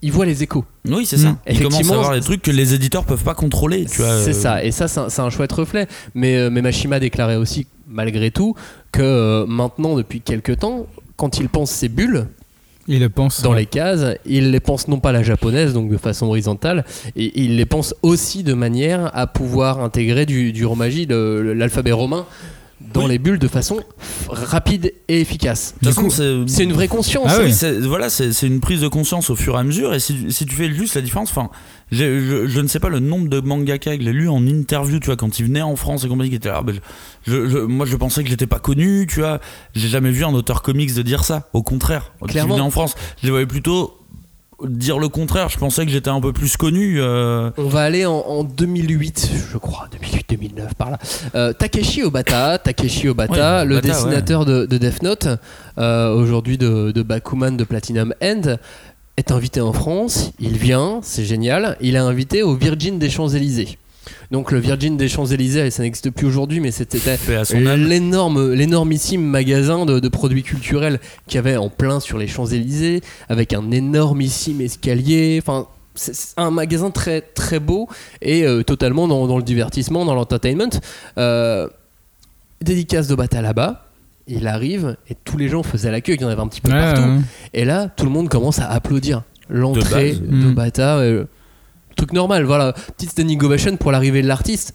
Speaker 1: ils voient les échos.
Speaker 9: Oui, c'est ça. Ils commencent à
Speaker 1: Effectivement,
Speaker 9: avoir des trucs que les éditeurs peuvent pas contrôler. Tu vois,
Speaker 1: C'est
Speaker 9: euh,
Speaker 1: ça, et ça, c'est un, c'est un chouette reflet. Mais, euh, mais Mashima déclarait aussi, malgré tout, que euh, maintenant, depuis quelques temps, quand il pense ses bulles
Speaker 10: Il le pense.
Speaker 1: dans les cases, il les pense non pas à la japonaise, donc de façon horizontale, et il les pense aussi de manière à pouvoir intégrer du, du romagie, l'alphabet romain, dans
Speaker 9: Oui.
Speaker 1: les bulles de façon rapide et efficace.
Speaker 9: De toute façon,
Speaker 10: coup,
Speaker 9: c'est
Speaker 1: une vraie conscience.
Speaker 10: Ah
Speaker 9: Oui, voilà, c'est une prise de conscience au fur et à mesure. Et si, si tu fais juste la différence, enfin, j'ai- je, je ne sais pas le nombre de mangaka que j'ai lu en interview, tu vois, quand ils venaient en France et compagnie, qui étaient là, ben, je, je- moi je pensais que j'étais pas connu, tu vois. J'ai jamais vu un auteur comics de dire ça. Au contraire, quand ils
Speaker 1: Clairement.
Speaker 9: venaient en France, je les voyais plutôt dire le contraire. Je pensais que j'étais un peu plus connu. euh,
Speaker 1: On va aller en, en 2008, je crois, 2008-2009 par là. Euh, Takeshi Obata, Takeshi Obata,
Speaker 9: Ouais,
Speaker 1: le
Speaker 9: Obata,
Speaker 1: dessinateur de, de Death Note, euh, aujourd'hui de, de Bakuman de Platinum End, est invité en France. Il vient, c'est génial. Il est invité au Virgin des Champs-Élysées. Donc le Virgin des Champs-Élysées, ça n'existe plus aujourd'hui, mais c'était l'énorme, l'énormissime magasin de, de produits culturels qu'il y avait en plein sur les Champs-Élysées, avec un énormissime escalier. Enfin, c'est un magasin très très beau et euh, totalement dans, dans le divertissement, dans l'entertainment. Euh, dédicace de Bata là-bas. Il arrive et tous les gens faisaient la queue, il y en avait un petit peu
Speaker 10: Ouais,
Speaker 1: partout.
Speaker 10: ouais.
Speaker 1: Et là, tout le monde commence à applaudir l'entrée
Speaker 9: De
Speaker 1: de,
Speaker 9: base.
Speaker 10: Mm.
Speaker 1: Bata. euh, truc normal, voilà. Petite standing ovation pour l'arrivée de l'artiste.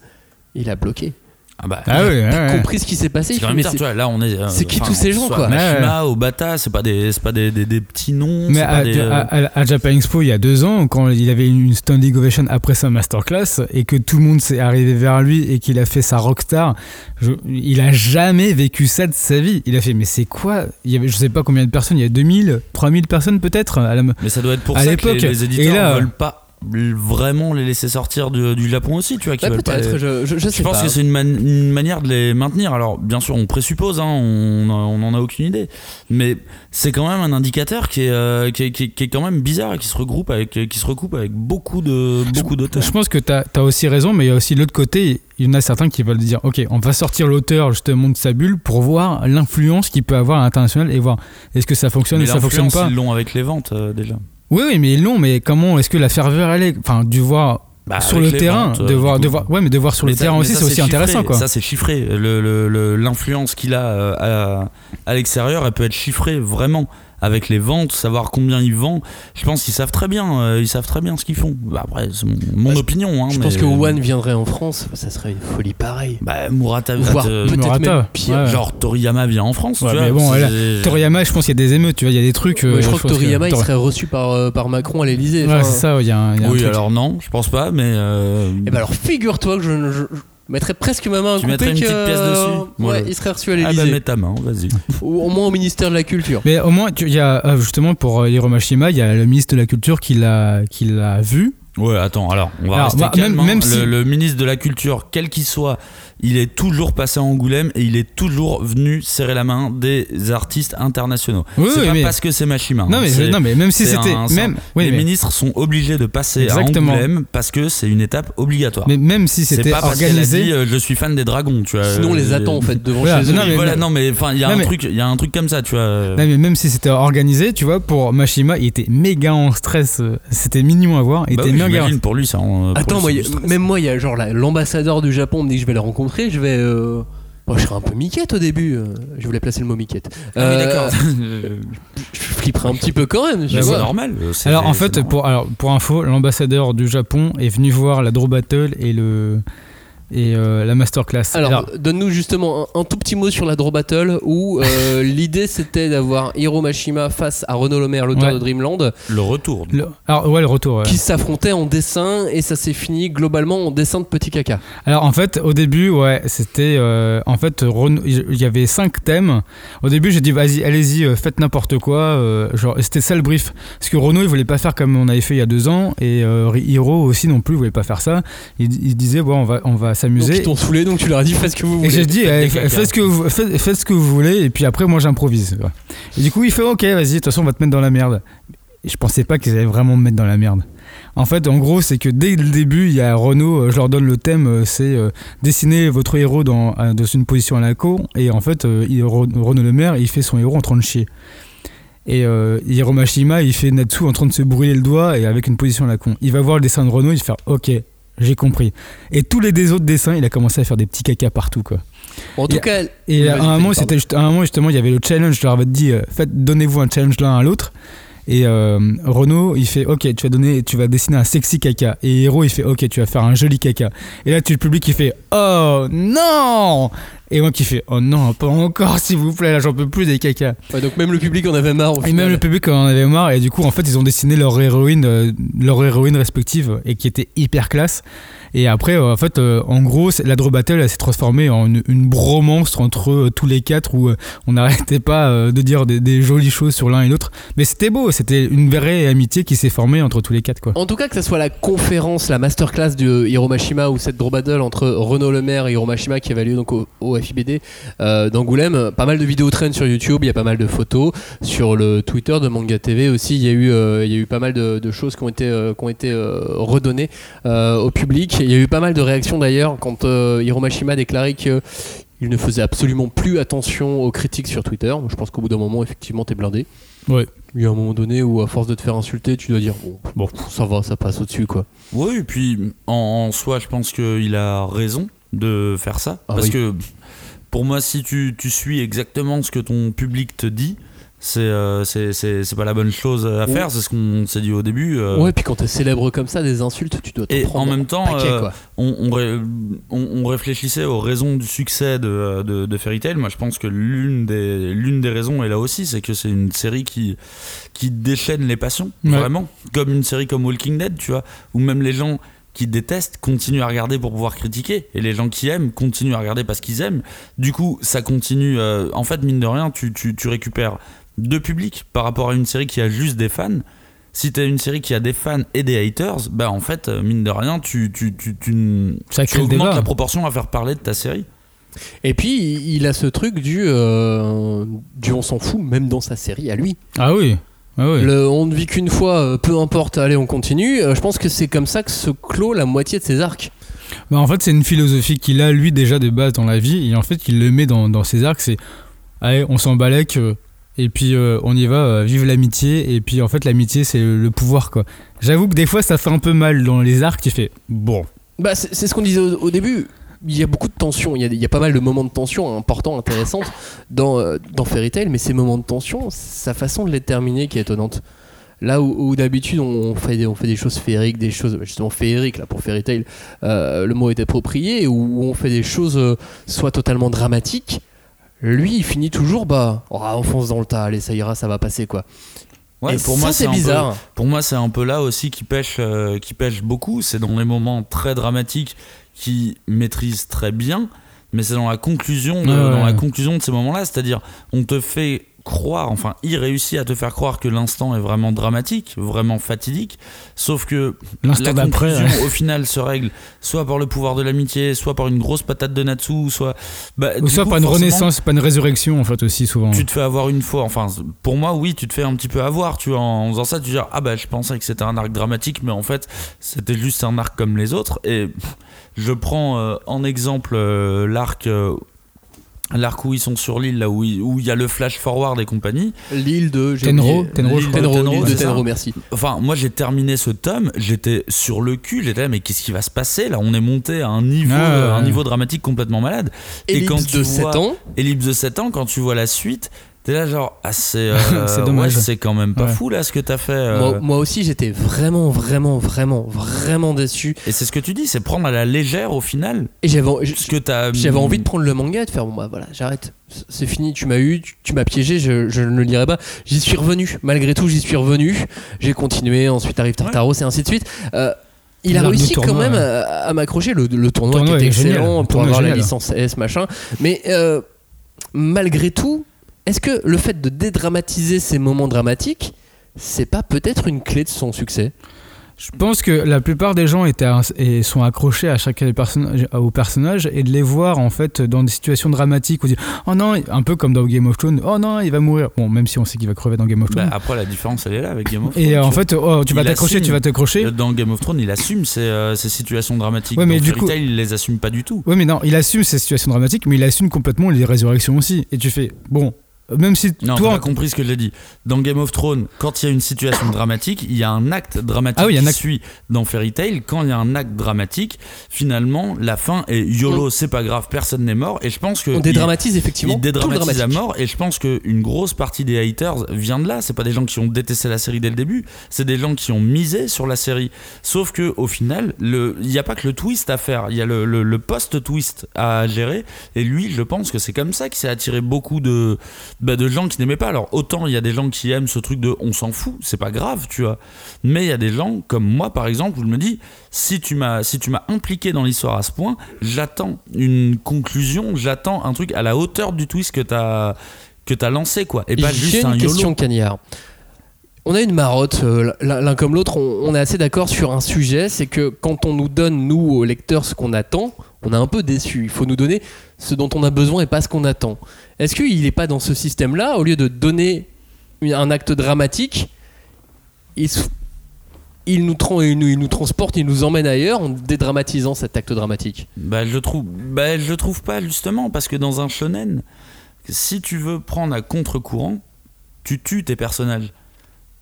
Speaker 1: Il a bloqué.
Speaker 9: Ah bah,
Speaker 10: Ah oui, ouais,
Speaker 1: T'as
Speaker 10: ouais.
Speaker 1: compris ce qui s'est passé
Speaker 9: C'est quand même tu vois. Là, on est. euh,
Speaker 1: c'est qui tous ces gens, quoi
Speaker 9: Mashima, Obata, c'est pas des, c'est pas des, des, des petits noms.
Speaker 10: Mais
Speaker 9: c'est
Speaker 10: à,
Speaker 9: pas des, euh,
Speaker 10: à- à- à Japan Expo, il y a deux ans, quand il avait une standing ovation après sa masterclass et que tout le monde s'est arrivé vers lui et qu'il a fait sa rockstar, je- il a jamais vécu ça de sa vie. Il a fait, mais c'est quoi? Il y avait, je sais pas combien de personnes, il y a 2000, 3000 personnes peut-être à la-
Speaker 9: Mais ça doit être pour
Speaker 10: à
Speaker 9: ça que les, les éditeurs
Speaker 10: là-
Speaker 9: veulent pas vraiment les laisser sortir du, du Japon aussi, tu vois.
Speaker 1: Ouais,
Speaker 9: pas
Speaker 1: peut-être,
Speaker 9: les-
Speaker 1: je, je, je sais
Speaker 9: pense
Speaker 1: pas.
Speaker 9: que c'est une, man- une manière de les maintenir. Alors, bien sûr, on présuppose, hein, on on n'en a aucune idée. Mais c'est quand même un indicateur qui est, euh, qui, est, qui est- qui est quand même bizarre et qui se regroupe avec, qui se recoupe avec beaucoup de beaucoup d'auteurs.
Speaker 10: Je pense que tu as, aussi raison, mais il y a aussi l'autre côté. Il y en a certains qui veulent dire Ok, on va sortir l'auteur justement de sa bulle pour voir l'influence qu'il peut avoir à l'international et voir est-ce que ça fonctionne
Speaker 9: Mais
Speaker 10: ou ça fonctionne pas.
Speaker 9: Ils l'ont avec les ventes euh, déjà.
Speaker 10: Oui, oui, mais l'ont, mais comment est-ce que la ferveur elle est? Enfin, du voir
Speaker 9: Bah,
Speaker 10: sur le terrain,
Speaker 9: ventes,
Speaker 10: de voir, de voir, ouais, mais de voir sur le
Speaker 9: ça-
Speaker 10: terrain aussi, c'est aussi
Speaker 9: chiffré.
Speaker 10: intéressant, quoi.
Speaker 9: Ça, c'est chiffré. Le- le- le- L'influence qu'il a euh, à, à l'extérieur, elle peut être chiffrée vraiment avec les ventes, savoir combien ils vendent. Je pense qu'ils savent très bien, euh, ils savent très bien ce qu'ils font. Bah, après, c'est mon, mon
Speaker 1: Bah,
Speaker 9: opinion. Hein,
Speaker 1: Je
Speaker 9: mais-
Speaker 1: pense que One viendrait en France, ça serait une folie pareille.
Speaker 9: Bah, Murata,
Speaker 1: Voire
Speaker 9: euh,
Speaker 1: peut-être
Speaker 10: Murata,
Speaker 1: même pire.
Speaker 10: ouais.
Speaker 9: genre Toriyama vient en France.
Speaker 10: Ouais,
Speaker 9: tu
Speaker 10: mais
Speaker 9: vois,
Speaker 10: bon, là, Toriyama, je pense qu'il y a des émeutes, tu vois, il y a des trucs. euh,
Speaker 1: Ouais, je crois que Toriyama il serait reçu par, euh, par Macron à l'Elysée.
Speaker 10: Ouais, c'est ça, il y a un, il y a un
Speaker 9: Oui,
Speaker 10: truc.
Speaker 9: alors non, je pense pas, mais. euh,
Speaker 1: Et bah alors figure-toi que je, je- je mettrais presque ma main
Speaker 9: Tu mettrais une petite pièce dessus
Speaker 1: Ouais,
Speaker 9: Ouais.
Speaker 1: il serait reçu à
Speaker 9: ah bah mets ta main, vas-y.
Speaker 1: Ou au moins au ministère de la Culture.
Speaker 10: Mais au moins, il y a euh, justement pour euh, Hiromashima, il y a le ministre de la Culture qui l'a qui l'a vu.
Speaker 9: Ouais, attends, alors, on va
Speaker 10: Alors,
Speaker 9: rester
Speaker 10: bah,
Speaker 9: calme.
Speaker 10: même-
Speaker 9: hein.
Speaker 10: même
Speaker 9: le,
Speaker 10: si-
Speaker 9: le ministre de la Culture, quel qu'il soit, il est toujours passé à Angoulême et il est toujours venu serrer la main des artistes internationaux.
Speaker 10: Oui,
Speaker 9: c'est
Speaker 10: oui,
Speaker 9: pas
Speaker 10: mais-
Speaker 9: parce que c'est Machima. hein.
Speaker 10: Non mais, non mais même si c'était même oui,
Speaker 9: les
Speaker 10: mais,
Speaker 9: ministres sont obligés de passer
Speaker 10: Exactement.
Speaker 9: à Angoulême parce que c'est une étape obligatoire.
Speaker 10: mais même si
Speaker 9: c'est
Speaker 10: c'était
Speaker 9: pas parce qu'elle a
Speaker 10: organisé.
Speaker 9: dit euh, je suis fan des dragons, tu vois.
Speaker 1: Sinon on les
Speaker 9: Euh,
Speaker 1: attend en fait devant
Speaker 10: Voilà,
Speaker 1: chez eux.
Speaker 10: non,
Speaker 9: oui,
Speaker 10: mais-
Speaker 9: voilà, non mais enfin il y a un
Speaker 10: mais-
Speaker 9: truc, il y a un truc comme ça, tu vois.
Speaker 10: Non, mais même si c'était organisé, tu vois, pour Mashima, il était méga en stress. euh, C'était mignon à voir. Il
Speaker 9: Bah
Speaker 10: était
Speaker 9: oui,
Speaker 10: méga.
Speaker 9: pour lui ça. pour
Speaker 1: Attends,
Speaker 9: lui,
Speaker 1: moi, même moi, il y a genre la- l'ambassadeur du Japon me dit que je vais le rencontrer, je vais. euh, Moi, je serais un peu miquette au début. euh, Je voulais placer le mot miquette.
Speaker 9: Ah oui,
Speaker 1: Euh,
Speaker 9: d'accord.
Speaker 1: Je flipperai un petit peu quand même.
Speaker 9: Bah, c'est normal. c'est-
Speaker 10: Alors en fait, pour, alors, pour info, l'ambassadeur du Japon est venu voir la Draw Battle et le et euh, la masterclass.
Speaker 1: Alors, donne-nous justement un, un tout petit mot sur la Draw Battle où euh, l'idée c'était d'avoir Hiro Mashima face à Renaud Lemaire, l'auteur
Speaker 10: Ouais.
Speaker 1: de Dreamland,
Speaker 9: le retour.
Speaker 10: le- alors ouais, le retour. ouais.
Speaker 1: qui s'affrontaient en dessin et ça s'est fini globalement en dessin de petit caca.
Speaker 10: Alors en fait, au début, ouais, c'était euh, en fait il y avait cinq thèmes. Au début, j'ai dit vas-y, allez-y, faites n'importe quoi. euh, genre, c'était ça le brief. Parce que Renaud, il voulait pas faire comme on avait fait il y a deux ans, et euh, Hiro aussi non plus, voulait pas faire ça. Il, il disait bon, on va on va
Speaker 1: Donc
Speaker 10: s'amuser.
Speaker 1: ils t'ont saoulé, donc tu leur as dit faites ce que vous
Speaker 10: Et
Speaker 1: voulez.
Speaker 10: j'ai dit,
Speaker 1: Faites
Speaker 10: eh, faites, ce que vous, faites, faites ce que vous voulez, et puis après, moi, j'improvise. quoi. Et du coup, il fait, ok, vas-y, de toute façon, on va te mettre dans la merde. Et je pensais pas qu'ils allaient vraiment me mettre dans la merde. En fait, en gros, c'est que dès le début, il y a Renault, euh, je leur donne le thème, euh, c'est euh, dessiner votre héros dans, dans une position à la con, et en fait, euh, il- Renaud le maire, il fait son héros en train de chier. Et euh, Hiro Mashima, il fait Natsu en train de se brûler le doigt et avec une position à la con. Il va voir le dessin de Renault, il fait Ok, j'ai compris. Et tous les des autres dessins, il a commencé à faire des petits caca partout, quoi.
Speaker 1: En tout cas,
Speaker 10: Et
Speaker 1: Oui,
Speaker 10: à un moment, c'était juste- à un moment, justement, il y avait le challenge. Je leur avais dit, euh, faites, donnez-vous un challenge l'un à l'autre. Et euh, Renaud, il fait, ok, tu vas donner, tu vas dessiner un sexy caca. Et Hero, il fait, ok, tu vas faire un joli caca. Et là, tu le public qui fait, oh non Et moi qui fais, oh non, pas encore, s'il vous plaît, là, j'en peux plus des caca.
Speaker 1: ouais, donc même le public en avait marre. Au
Speaker 10: Et
Speaker 1: final.
Speaker 10: même le public en avait marre. Et du coup, en fait, ils ont dessiné leur héroïne, euh, leur héroïne respective, et qui était hyper classe. Et après, euh, en fait, euh, en gros, la Draw Battle, s'est transformée en une, une bromance entre euh, tous les quatre où on n'arrêtait pas de dire des, jolies choses sur l'un et l'autre. Mais c'était beau, c'était une vraie amitié qui s'est formée entre tous les quatre, quoi.
Speaker 1: En tout cas, que ce soit la conférence, la masterclass de Hiro Mashima ou cette draw battle entre Renaud Lemaire et Hiro Mashima qui avait lieu au, FIBD d'Angoulême, pas mal de vidéos traînent sur YouTube, il y a pas mal de photos. Sur le Twitter de Manga TV aussi, il y a eu, pas mal de, choses qui ont été, redonnées au public. Il y a eu pas mal de réactions d'ailleurs quand euh, Hiro Mashima a déclaré que. Il ne faisait absolument plus attention aux critiques sur Twitter. Je pense qu'au bout d'un moment, effectivement, t'es blindé.
Speaker 10: Ouais.
Speaker 1: Il y a un moment donné où, à force de te faire insulter, tu dois dire bon, bon ça va, ça passe au-dessus, quoi.
Speaker 9: Oui, et puis en, en soi, je pense qu'il a raison de faire ça.
Speaker 1: Ah
Speaker 9: parce
Speaker 1: oui.
Speaker 9: que pour moi, si tu, tu suis exactement ce que ton public te dit, c'est euh, c'est- pas la bonne chose à
Speaker 1: Ouais.
Speaker 9: faire. C'est ce qu'on s'est dit au début. euh,
Speaker 1: Ouais, puis quand t'es célèbre comme ça, des insultes, tu dois t'en
Speaker 9: Et
Speaker 1: prendre
Speaker 9: en même temps,
Speaker 1: paquet,
Speaker 9: euh, on, on, ré- on- on réfléchissait aux raisons du succès de, de, de Fairy Tail. Moi, je pense que l'une des, des raisons est là aussi, c'est que c'est une série qui, qui déchaîne les passions,
Speaker 10: Ouais.
Speaker 9: vraiment. Comme une série comme Walking Dead, tu vois, où même les gens qui détestent continuent à regarder pour pouvoir critiquer, et les gens qui aiment continuent à regarder parce qu'ils aiment. Du coup, ça continue. euh, en fait, mine de rien, tu, tu, tu récupères deux publics par rapport à une série qui a juste des fans. Si t'as une série qui a des fans et des haters, bah en fait, euh, mine de rien, tu, tu, tu, tu,
Speaker 10: Ça
Speaker 9: tu
Speaker 10: crée le
Speaker 9: augmentes
Speaker 10: débat.
Speaker 9: la proportion à faire parler de ta série.
Speaker 1: Et puis, il a ce truc du, euh, du on s'en fout, même dans sa série à lui.
Speaker 10: Ah oui. Ah oui.
Speaker 1: Le on ne vit qu'une fois, euh, peu importe, allez, on continue. Je pense que c'est comme ça que se clôt la moitié de ses arcs.
Speaker 10: Bah, en fait, c'est une philosophie qu'il a, lui, déjà de base dans la vie. Et en fait, il le met dans, dans ses arcs. C'est, allez, on s'en balèque. Et puis, euh, on y va, euh, vive l'amitié. Et puis, en fait, l'amitié, c'est le, pouvoir, quoi. J'avoue que des fois, ça fait un peu mal dans les arcs. Tu fais, bon.
Speaker 1: Bah, c'est ce qu'on disait au, début. Il y a beaucoup de tension, il y a, pas mal de moments de tension importants, intéressants dans, euh, dans Fairy Tail, mais ces moments de tension, sa façon de les terminer qui est étonnante. Là où, d'habitude on fait, des, on fait des choses féeriques, des choses justement féeriques, là pour Fairy Tail, euh, le mot est approprié, où on fait des choses soit totalement dramatiques, lui il finit toujours, bah, oh, on fonce dans le tas, allez ça ira, ça va passer quoi.
Speaker 9: Ouais,
Speaker 1: Et
Speaker 9: pour
Speaker 1: ça,
Speaker 9: moi,
Speaker 1: c'est
Speaker 9: peu-
Speaker 1: bizarre.
Speaker 9: pour moi, c'est un peu là aussi qui pêche, euh, qui pêche beaucoup. C'est dans les moments très dramatiques qui maîtrise très bien, mais c'est dans la conclusion, de,
Speaker 10: Ouais, ouais.
Speaker 9: dans la conclusion de ces moments-là. C'est-à-dire, on te fait croire, enfin, il réussit à te faire croire que l'instant est vraiment dramatique, vraiment fatidique, sauf que
Speaker 10: L'instant
Speaker 9: la
Speaker 10: d'après, ouais.
Speaker 9: au final se règle soit par le pouvoir de l'amitié, soit par une grosse patate de Natsu, soit bah,
Speaker 10: Ou soit
Speaker 9: coup,
Speaker 10: pas une renaissance, pas une résurrection, en fait, aussi, souvent.
Speaker 9: tu te fais avoir une fois. Enfin, pour moi, oui, tu te fais un petit peu avoir. Tu vois, en faisant ça, tu dis ah bah je pensais que c'était un arc dramatique, mais en fait c'était juste un arc comme les autres. Et je prends euh, en exemple euh, l'arc. euh, L'arc où ils sont sur l'île, là où il où il y a le flash forward et compagnie.
Speaker 1: L'île de
Speaker 10: Tenro. Tenro, je
Speaker 1: L'île
Speaker 10: crois.
Speaker 1: Tenro,
Speaker 9: Tenro,
Speaker 1: de. Tenro, merci.
Speaker 9: Enfin, moi j'ai terminé ce tome, j'étais sur le cul, j'étais là, mais qu'est-ce qui va se passer là? On est monté à un niveau,
Speaker 10: Ah, ouais,
Speaker 9: un niveau dramatique complètement malade. Et
Speaker 1: Ellipse
Speaker 9: quand tu
Speaker 1: de
Speaker 9: vois-
Speaker 1: 7 ans,
Speaker 9: Ellipse de 7 ans, quand tu vois la suite, t'es là genre, ah c'est euh,
Speaker 10: C'est dommage.
Speaker 9: ouais, c'est quand même pas
Speaker 10: Ouais.
Speaker 9: fou là ce que t'as fait. euh.
Speaker 1: moi, moi aussi j'étais vraiment, vraiment, vraiment, vraiment déçu.
Speaker 9: Et c'est ce que tu dis, c'est prendre à la légère au final
Speaker 1: Et j'avais
Speaker 9: ce que t'as.
Speaker 1: j'avais envie de prendre le manga et de faire bon bah voilà, j'arrête. C'est fini, tu m'as eu, tu, tu m'as piégé, je, je ne le lirai pas. J'y suis revenu. Malgré tout, j'y suis revenu. J'ai continué, ensuite arrive Tartaros et ainsi de suite. Euh, il a réussi quand
Speaker 10: tournoi,
Speaker 1: même
Speaker 10: ouais.
Speaker 1: à, à m'accrocher le, le tournoi,
Speaker 10: Tournoi
Speaker 1: qui était
Speaker 10: est génial.
Speaker 1: excellent
Speaker 10: Le
Speaker 1: pour avoir la
Speaker 10: génial.
Speaker 1: licence S machin. Mais euh, malgré tout, est-ce que le fait de dédramatiser ces moments dramatiques, c'est pas peut-être une clé de son succès?
Speaker 10: Je pense que la plupart des gens étaient et sont accrochés à chacun des personnages, aux personnages et de les voir en fait dans des situations dramatiques où ils disent oh non un peu comme dans Game of Thrones oh non il va mourir bon même si on sait qu'il va crever dans Game of
Speaker 9: Bah,
Speaker 10: Thrones
Speaker 9: après, la différence, elle est là avec Game of Thrones.
Speaker 10: et euh, en
Speaker 9: vois.
Speaker 10: fait oh, tu vas t'accrocher
Speaker 9: assume.
Speaker 10: tu vas t'accrocher
Speaker 9: Dans Game of Thrones, il assume ces, euh, ces situations dramatiques.
Speaker 10: Ouais, mais
Speaker 9: Dans
Speaker 10: du
Speaker 9: Fairy
Speaker 10: coup-
Speaker 9: Tail, il les assume pas du tout.
Speaker 10: ouais mais non il assume ces situations dramatiques mais il assume complètement les résurrections aussi et tu fais bon même si
Speaker 9: Non,
Speaker 10: toi
Speaker 9: pas compris ce que j'ai dit. Dans Game of Thrones, quand il y a une situation dramatique, il y a un acte dramatique
Speaker 10: Ah oui, il y a un
Speaker 9: qui
Speaker 10: acte.
Speaker 9: suit. Dans Fairy Tail, quand il y a un acte dramatique, finalement, la fin est YOLO, c'est pas grave, personne n'est mort. Et je pense que.
Speaker 1: On
Speaker 9: il-
Speaker 1: dédramatise effectivement
Speaker 9: il
Speaker 1: tout le
Speaker 9: dédramatise
Speaker 1: dramatique.
Speaker 9: mort et je pense qu'une grosse partie des haters vient de là. C'est pas des gens qui ont détesté la série dès le début, c'est des gens qui ont misé sur la série. Sauf que au final, il n'y a pas que le twist à faire, il y a le, le- le post-twist à gérer. Et lui, je pense que c'est comme ça qu'il s'est attiré beaucoup de, bah, de gens qui n'aimaient pas. Alors autant il y a des gens qui aiment ce truc de on s'en fout, c'est pas grave, tu vois. Mais il y a des gens comme moi par exemple où je me dis si tu m'as si tu m'as impliqué dans l'histoire à ce point, j'attends une conclusion, j'attends un truc à la hauteur du twist que t'as que t'as lancé quoi, et pas
Speaker 1: J'ai
Speaker 9: juste
Speaker 1: une
Speaker 9: un
Speaker 1: question,
Speaker 9: YOLO.
Speaker 1: Cagnard. On a une marotte, euh, l'un l'un comme l'autre, on, on est assez d'accord sur un sujet, c'est que quand on nous donne, nous, aux lecteurs, ce qu'on attend, on est un peu déçu. Il faut nous donner ce dont on a besoin et pas ce qu'on attend. Est-ce qu'il n'est pas dans ce système-là, au lieu de donner un acte dramatique, il nous- il nous transporte, il nous emmène ailleurs en dédramatisant cet acte dramatique?
Speaker 9: Bah je trouve bah je trouve pas justement parce que dans un shonen, si tu veux prendre à contre-courant, tu tues tes personnages.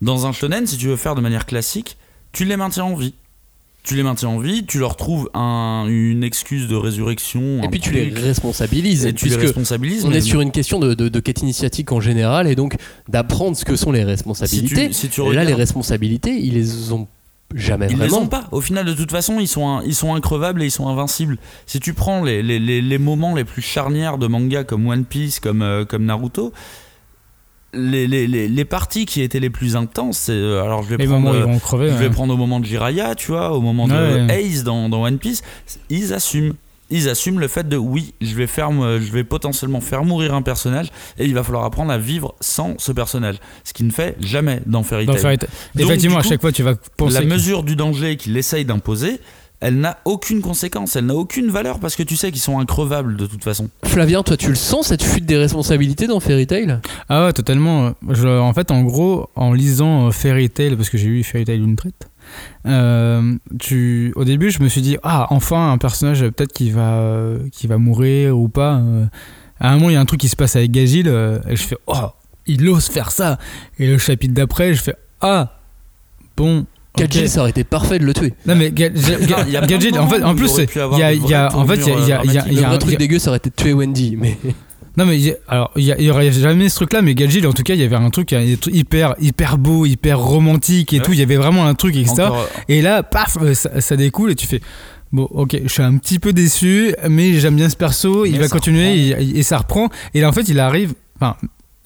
Speaker 9: Dans un shonen, si tu veux faire de manière classique, tu les maintiens en vie. Tu les maintiens en vie, tu leur trouves un- une excuse de résurrection.
Speaker 1: Et puis tu les responsabilises.
Speaker 9: et tu les
Speaker 1: puisque
Speaker 9: responsabilises.
Speaker 1: On est sur une question de, de, de quête initiatique en général et donc d'apprendre ce que sont les responsabilités.
Speaker 9: Si tu- si tu
Speaker 1: et là, les responsabilités, ils les ont jamais
Speaker 9: Ils les
Speaker 1: vraiment.
Speaker 9: ont pas. Au final, de toute façon, ils sont, un- ils sont increvables et ils sont invincibles. Si tu prends les, les, les, les moments les plus charnières de manga comme One Piece, comme, euh, comme Naruto, les, les, les, les parties qui étaient les plus intenses, euh, alors je vais
Speaker 10: les
Speaker 9: prendre, euh,
Speaker 10: crever
Speaker 9: je vais
Speaker 10: ouais.
Speaker 9: prendre au moment de Jiraiya, tu vois, au moment de
Speaker 10: Ouais.
Speaker 9: Ace dans, dans One Piece, ils assument. ils assument le fait de oui, je vais faire, euh, je vais potentiellement faire mourir un personnage et il va falloir apprendre à vivre sans ce personnage, ce qui ne fait jamais dans Fairy Tail.
Speaker 10: Effectivement, à chaque fois, tu vas penser.
Speaker 9: la
Speaker 10: que-
Speaker 9: mesure du danger qu'il essaye d'imposer, elle n'a aucune conséquence, elle n'a aucune valeur parce que tu sais qu'ils sont increvables de toute façon.
Speaker 1: Flavien, toi, tu le sens cette fuite des responsabilités dans Fairy Tail?
Speaker 10: Ah ouais, totalement. Je- en fait, en gros, en lisant euh, Fairy Tail, parce que j'ai lu Fairy Tail une traite, euh, tu, au début, je me suis dit, ah, enfin, un personnage euh, peut-être qui va, qui va mourir ou pas. À un moment, il y a un truc qui se passe avec Gagil, et je fais, oh, il ose faire ça. Et le chapitre d'après, je fais, ah, bon.
Speaker 1: Gadget, ça aurait été parfait de le tuer.
Speaker 10: Non mais Gadget, en fait, en plus,
Speaker 9: il
Speaker 10: y a, y en fait, il y a, il y a, y a- un-
Speaker 1: truc dégueu, ça aurait été de tuer Wendy, mais.
Speaker 10: Non mais il y a- alors il y, y aurait jamais ce truc là mais Gadget en tout cas il y avait un truc euh, hyper hyper beau hyper romantique et
Speaker 9: Ouais.
Speaker 10: tout il y avait vraiment un truc etc
Speaker 9: Encore,
Speaker 10: et là paf euh, ça, ça découle et tu fais bon ok je suis un petit peu déçu mais j'aime bien ce perso il va continuer et, et ça reprend et là en fait il arrive enfin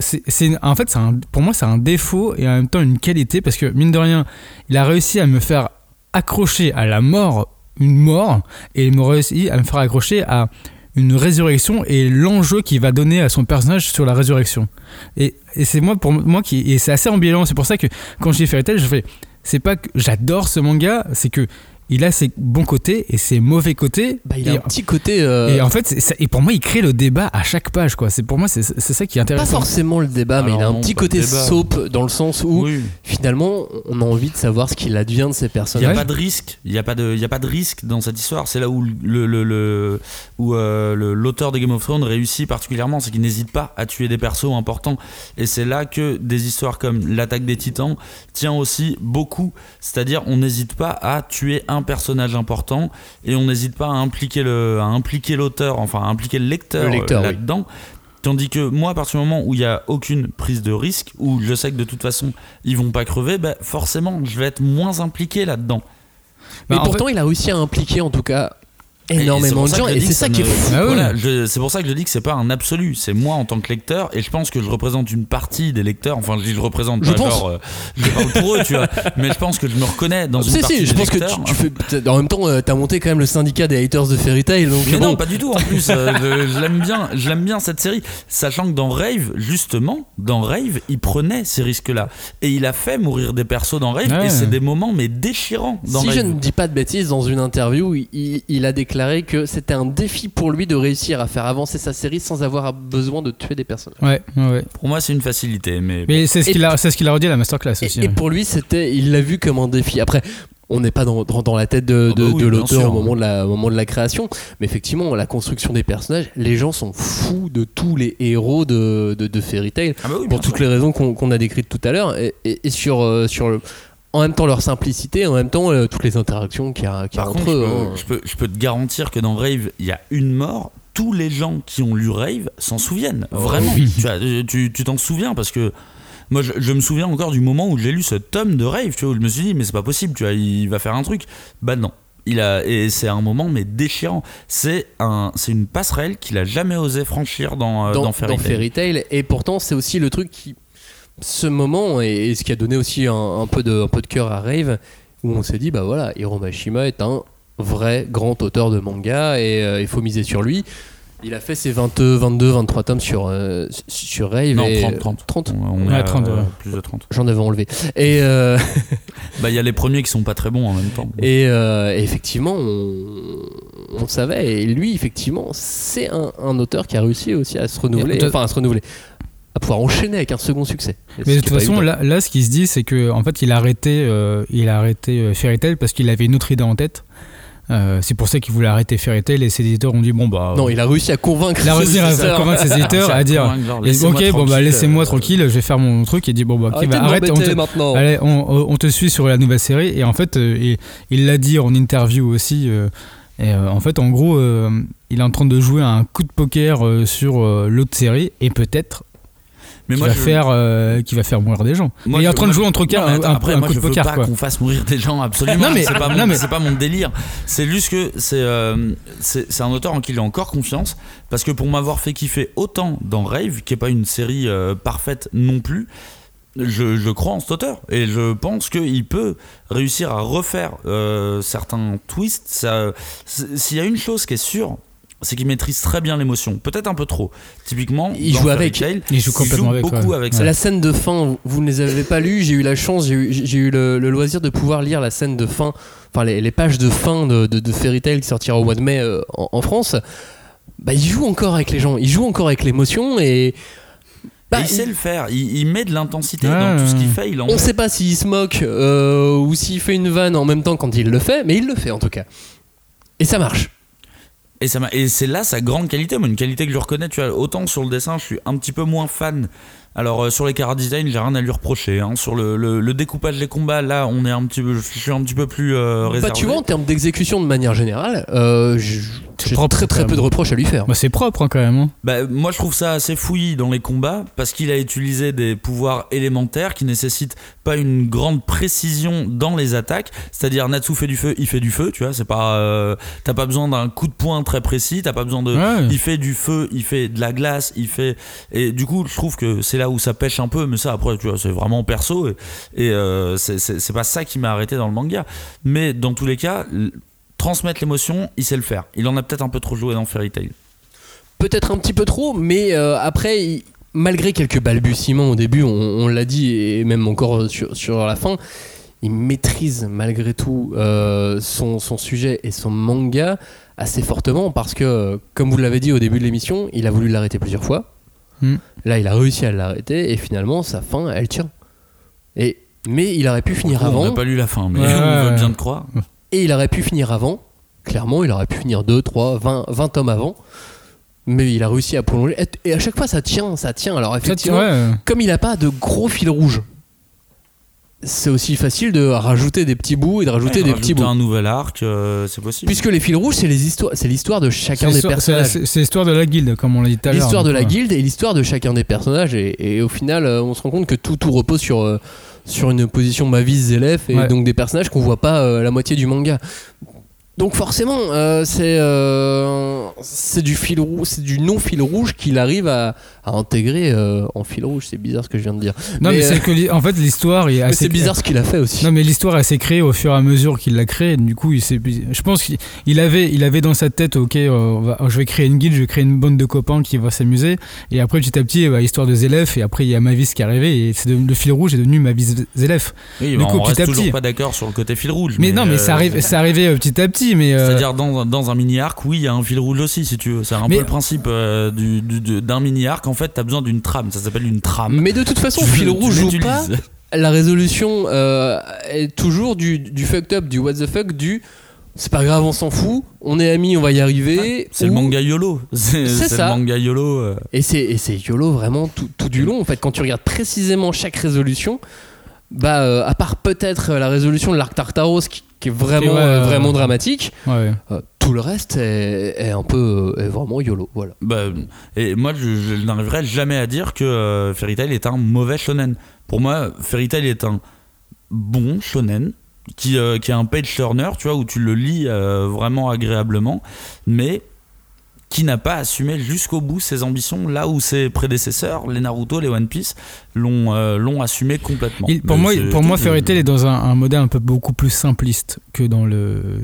Speaker 10: c'est en fait pour moi c'est un défaut et en même temps une qualité parce que mine de rien il a réussi à me faire accrocher à la mort une mort et il m'a réussi à me faire accrocher à une résurrection et l'enjeu qu'il va donner à son personnage sur la résurrection. Et, c'est moi pour moi qui et c'est assez ambivalent. C'est pour ça que quand j'ai fait Tail, je fais c'est pas que j'adore ce manga, c'est que il a ses bons côtés et ses mauvais côtés.
Speaker 1: Bah, il a
Speaker 10: et,
Speaker 1: un petit côté. euh,
Speaker 10: et en fait, ça- et pour moi, il crée le débat à chaque page. quoi. C'est pour moi, c'est c'est ça qui est
Speaker 1: Pas
Speaker 10: intéressant.
Speaker 1: forcément le débat, mais il a
Speaker 9: Alors
Speaker 1: un
Speaker 9: non,
Speaker 1: petit
Speaker 9: pas
Speaker 1: côté soap dans le sens où
Speaker 9: Oui.
Speaker 1: finalement on a envie de savoir ce qu'il advient de ces
Speaker 9: Il n'y
Speaker 1: personnages.
Speaker 9: a pas de risque, il n'y a, pas de- il y a pas de risque dans cette histoire. C'est là où le, le- le- où, euh, le- l'auteur de Game of Thrones réussit particulièrement, c'est qu'il n'hésite pas à tuer des persos importants. Et c'est là que des histoires comme l'attaque des titans tient aussi beaucoup. C'est-à-dire, on n'hésite pas à tuer un personnage important et on n'hésite pas à impliquer, le, à impliquer l'auteur, enfin à impliquer le lecteur,
Speaker 1: Le lecteur,
Speaker 9: euh,
Speaker 1: oui.
Speaker 9: là-dedans. Tandis que moi, à partir du moment où il n'y a aucune prise de risque, où je sais que de toute façon ils vont pas crever, bah, forcément je vais être moins impliqué là-dedans.
Speaker 1: Mais
Speaker 10: Bah,
Speaker 1: pourtant, il a réussi à impliquer en tout cas énormément de gens
Speaker 9: que
Speaker 1: et c'est
Speaker 9: que
Speaker 1: ça qui est fou.
Speaker 10: Ah
Speaker 9: c'est pour ça que je dis que c'est pas un absolu. C'est moi en tant que lecteur et je pense que je représente une partie des lecteurs. Enfin, je je représente
Speaker 1: Je
Speaker 9: pas
Speaker 1: pense.
Speaker 9: genre, euh, je parle pour eux, tu vois. Mais je pense que je me reconnais dans une
Speaker 1: Si,
Speaker 9: partie
Speaker 1: si, je
Speaker 9: des
Speaker 1: pense que
Speaker 9: lecteurs.
Speaker 1: tu, tu fais. En même temps, euh, t'as monté quand même le syndicat des haters de Fairy Tail, donc
Speaker 9: Mais
Speaker 1: bon.
Speaker 9: non, pas du tout. En plus, euh, je, je l'aime bien. Je l'aime bien cette série, sachant que dans Rave, justement, dans Rave, il prenait ces risques-là et il a fait mourir des persos dans Rave
Speaker 10: Ouais.
Speaker 9: et c'est des moments mais déchirants dans
Speaker 1: Si
Speaker 9: Rave.
Speaker 1: je ne dis pas de bêtises, dans une interview, il a déclaré que c'était un défi pour lui de réussir à faire avancer sa série sans avoir besoin de tuer des personnages.
Speaker 10: Ouais.
Speaker 9: Pour moi, c'est une facilité, mais
Speaker 10: Mais c'est ce qu'il a, c'est ce qu'il a redit à la masterclass aussi.
Speaker 1: et
Speaker 10: ouais.
Speaker 1: pour lui, c'était, il l'a vu comme un défi. Après, on n'est pas dans, dans, dans la tête de,
Speaker 9: Ah bah oui,
Speaker 1: de l'auteur au moment de, la, au moment de la création, mais effectivement, la construction des personnages, les gens sont fous de tous les héros de, de, de Fairy Tail
Speaker 9: Ah bah oui,
Speaker 1: pour toutes
Speaker 9: sûr.
Speaker 1: les raisons qu'on a décrites tout à l'heure, et, et- et sur, euh, sur le- en même temps leur simplicité, en même temps euh, toutes les interactions qu'il y a, qu'il y a
Speaker 9: Par
Speaker 1: entre
Speaker 9: contre,
Speaker 1: eux.
Speaker 9: je,
Speaker 1: hein.
Speaker 9: peux, je, peux, je peux te garantir que dans Rave, il y a une mort. Tous les gens qui ont lu Rave s'en souviennent.
Speaker 1: Oh,
Speaker 9: Vraiment. tu vois, euh, tu tu t'en souviens parce que. Moi, je, je me souviens encore du moment où j'ai lu ce tome de Rave, tu vois, où je me suis dit, mais c'est pas possible, tu vois, il va faire un truc. Bah non. Il a, et c'est un moment, mais déchirant. C'est un, c'est une passerelle qu'il a jamais osé franchir dans, euh,
Speaker 1: dans,
Speaker 9: dans Fairy Tail.
Speaker 1: Fairy Tail. Et pourtant, c'est aussi le truc qui. Ce moment, et, et ce qui a donné aussi un, un peu de, un peu de cœur à Rave, où on s'est dit, bah voilà, Hiro Mashima est un vrai grand auteur de manga et euh, il faut miser sur lui. Il a fait ses 22, 22 23 tomes sur, euh, sur Rave.
Speaker 9: Non,
Speaker 1: et-
Speaker 9: 30, 30.
Speaker 1: 30
Speaker 9: On, on à,
Speaker 10: 30, ouais.
Speaker 9: plus de 30.
Speaker 1: J'en avais enlevé. Et, euh,
Speaker 9: Bah, il y a les premiers qui sont pas très bons en même temps.
Speaker 1: et, euh, et effectivement, on, on savait. Et lui, effectivement, c'est un, un auteur qui a réussi aussi à se renouveler. Enfin, à se renouveler. À pouvoir enchaîner avec un second succès.
Speaker 10: Mais de toute façon, là, là, ce qui se dit, c'est que en fait, il a arrêté, euh, il a arrêté euh, Fairy Tail parce qu'il avait une autre idée en tête. Euh, c'est pour ça qu'il voulait arrêter Fairy Tail et ses éditeurs ont dit bon bah.
Speaker 1: Non, il a réussi à convaincre.
Speaker 10: il a réussi à convaincre ses éditeurs à dire
Speaker 9: genre,
Speaker 10: et, ok bon bah
Speaker 9: tranquille,
Speaker 10: laissez-moi
Speaker 9: euh,
Speaker 10: tranquille, je vais faire mon truc et dit bon bah ok bah, arrête, on te,
Speaker 1: maintenant.
Speaker 10: allez, on, on te suit sur la nouvelle série et en fait euh, il- il l'a dit en interview aussi. euh, et euh, en fait, en gros, euh, il est en train de jouer un coup de poker euh, sur euh, l'autre série et peut-être
Speaker 9: Mais
Speaker 10: qui
Speaker 9: moi,
Speaker 10: va
Speaker 9: je-
Speaker 10: faire euh, qui va faire mourir des gens.
Speaker 9: Moi,
Speaker 10: il est en train de jouer entre cas un,
Speaker 9: après,
Speaker 10: un
Speaker 9: moi,
Speaker 10: coup
Speaker 9: je
Speaker 10: de
Speaker 9: veux
Speaker 10: poker
Speaker 9: pas qu'on fasse mourir des gens absolument.
Speaker 10: Non, mais-
Speaker 9: c'est pas,
Speaker 10: non,
Speaker 9: mon-
Speaker 10: mais-
Speaker 9: pas mon délire. C'est juste que c'est euh, c'est un auteur en qui j'ai encore confiance parce que pour m'avoir fait kiffer autant dans Rave, qui est pas une série euh, parfaite non plus. Je, je crois en cet auteur et je pense qu'il peut réussir à refaire euh, certains twists. S'il y a une chose qui est sûre, c'est qu'il maîtrise très bien l'émotion. Peut-être un peu trop. Typiquement,
Speaker 1: Il joue avec.
Speaker 9: Tail,
Speaker 10: Il joue complètement avec,
Speaker 9: beaucoup
Speaker 10: ouais.
Speaker 9: avec ça.
Speaker 1: La scène de fin, vous ne les avez pas lues, j'ai eu la chance, j'ai eu, le, le loisir de pouvoir lire la scène de fin, enfin les, les pages de fin de, de, de Fairy Tail qui sortira au mois de mai euh, en, en France. Bah, il joue encore avec les gens, il joue encore avec l'émotion et. bah,
Speaker 9: il sait le faire. Il, il met de l'intensité
Speaker 10: Ouais,
Speaker 9: dans tout ce qu'il fait. Il en
Speaker 1: on
Speaker 9: met.
Speaker 1: sait pas s'il se moque euh, ou s'il fait une vanne en même temps quand il le fait, mais il le fait en tout cas. Et ça marche.
Speaker 9: Et, ça m'a- et c'est là sa grande qualité, moi, une qualité que je reconnais. Tu vois, autant sur le dessin, je suis un petit peu moins fan. Alors euh, sur les chara design, j'ai rien à lui reprocher. hein. Sur le, le- le découpage des combats, là, on est un petit peu, je suis un petit peu plus euh, réservé.
Speaker 1: Bah, tu vois, en termes d'exécution de manière générale, euh, j-
Speaker 10: C'est
Speaker 1: j'ai
Speaker 10: propre,
Speaker 1: très très peu de reproches à lui faire.
Speaker 10: Bah, c'est propre hein, quand même. hein.
Speaker 9: Bah, moi, je trouve ça assez fouillis dans les combats parce qu'il a utilisé des pouvoirs élémentaires qui nécessitent pas une grande précision dans les attaques. C'est-à-dire, Natsu fait du feu, il fait du feu, tu vois. C'est pas, euh, t'as pas besoin d'un coup de poing très précis. T'as pas besoin de.
Speaker 10: Ouais.
Speaker 9: Il fait du feu, il fait de la glace, il fait. Et du coup, je trouve que c'est là où ça pêche un peu. Mais ça, après, tu vois, c'est vraiment perso et, et, euh, c'est pas ça qui m'a arrêté dans le manga. Mais dans tous les cas. Transmettre l'émotion, il sait le faire. Il en a peut-être un peu trop joué dans Fairy Tail.
Speaker 1: Peut-être un petit peu trop, mais euh, après, il- malgré quelques balbutiements au début, on, on l'a dit, et même encore sur, sur la fin, il maîtrise malgré tout euh, son, son sujet et son manga assez fortement parce que, comme vous l'avez dit au début de l'émission, il a voulu l'arrêter plusieurs fois.
Speaker 10: Hmm.
Speaker 1: Là, il a réussi à l'arrêter et finalement, sa fin, elle tient. Et, mais il aurait pu finir
Speaker 9: On
Speaker 1: avant.
Speaker 9: n'a pas lu la fin, mais
Speaker 10: Ouais,
Speaker 9: on veut
Speaker 10: ouais.
Speaker 9: bien te croire.
Speaker 1: Et il aurait pu finir avant. Clairement, il aurait pu finir 2, 3, 20, 20 tomes avant. Mais il a réussi à prolonger. Et- à chaque fois, ça tient, ça tient. Alors, effectivement,
Speaker 10: ouais.
Speaker 1: comme il n'a pas de gros fil rouge, c'est aussi facile de rajouter des petits bouts et de rajouter
Speaker 9: Ouais,
Speaker 1: des petits bouts.
Speaker 9: un nouvel arc, euh, c'est possible.
Speaker 1: Puisque les fils rouges, c'est les histoires, c'est l'histoire de chacun des personnages.
Speaker 10: c'est- l'histoire de la guilde, comme on l'a dit tout à l'heure.
Speaker 1: L'histoire de la
Speaker 10: ouais.
Speaker 1: guilde et l'histoire de chacun des personnages. Et, et au final, euh, on se rend compte que tout, tout repose sur, euh, sur une position Mavis Zélef et
Speaker 10: Ouais.
Speaker 1: donc des personnages qu'on voit pas euh, la moitié du manga. Donc forcément, euh, c'est euh, c'est du fil rouge, c'est du non fil rouge qu'il arrive à, à intégrer euh, en fil rouge. C'est bizarre ce que je viens de dire.
Speaker 10: Non, mais,
Speaker 1: Mais,
Speaker 10: c'est
Speaker 1: euh,
Speaker 10: que en fait l'histoire est
Speaker 1: mais
Speaker 10: assez.
Speaker 1: c'est bizarre ce qu'il a fait aussi.
Speaker 10: Non mais l'histoire elle s'est créée au fur et à mesure qu'il l'a créée. Du coup, il je pense qu'il il avait, il avait dans sa tête, ok, euh, va- je vais créer une guilde, je vais créer une bande de copains qui va s'amuser. Et après petit à petit, bah, histoire de Zélef. Et après il y a Mavis qui est arrivé et c'est le fil rouge est devenu Mavis Zélef.
Speaker 9: Oui,
Speaker 10: du
Speaker 9: bah,
Speaker 10: coup,
Speaker 9: on
Speaker 10: petit
Speaker 9: reste
Speaker 10: à
Speaker 9: toujours
Speaker 10: petit.
Speaker 9: pas d'accord sur le côté fil rouge.
Speaker 10: Mais, non, mais
Speaker 9: euh,
Speaker 10: ça arrive, c'est arrivé euh, petit à petit. Mais euh,
Speaker 9: C'est-à-dire dans, dans un mini arc, oui, il y a un fil rouge aussi, si tu veux. C'est un
Speaker 10: Mais-
Speaker 9: peu le principe euh, du- d'un mini arc. En fait, t'as besoin d'une trame. Ça s'appelle une trame.
Speaker 1: Mais de toute façon,
Speaker 9: Tu-
Speaker 1: fil rouge ou pas, la résolution euh, est toujours du, du fucked up, du what the fuck, du c'est pas grave, on s'en fout, on est amis, on va y arriver.
Speaker 9: C'est le manga YOLO. C'est
Speaker 1: C'est
Speaker 9: c'est
Speaker 1: ça.
Speaker 9: le manga YOLO.
Speaker 1: Et c'est, et c'est YOLO vraiment tout, tout du long. En fait, quand tu regardes précisément chaque résolution, bah, euh, à part peut-être la résolution de l'arc Tartaros qui, qui est vraiment,
Speaker 10: Ouais,
Speaker 1: euh, vraiment dramatique,
Speaker 10: ouais.
Speaker 1: euh, tout le reste est, est un peu est vraiment YOLO. Voilà.
Speaker 9: Bah, et moi, je, je n'arriverai jamais à dire que euh, Fairy Tail est un mauvais shonen. Pour moi, Fairy Tail est un bon shonen qui, euh, qui est un page turner, tu vois, où tu le lis euh, vraiment agréablement, mais qui n'a pas assumé jusqu'au bout ses ambitions, là où ses prédécesseurs, les Naruto, les One Piece, l'ont euh, assumé complètement.
Speaker 10: Il- pour
Speaker 9: Mais
Speaker 10: moi, pour moi, Fairy Tail est dans un, un modèle un peu beaucoup plus simpliste que dans le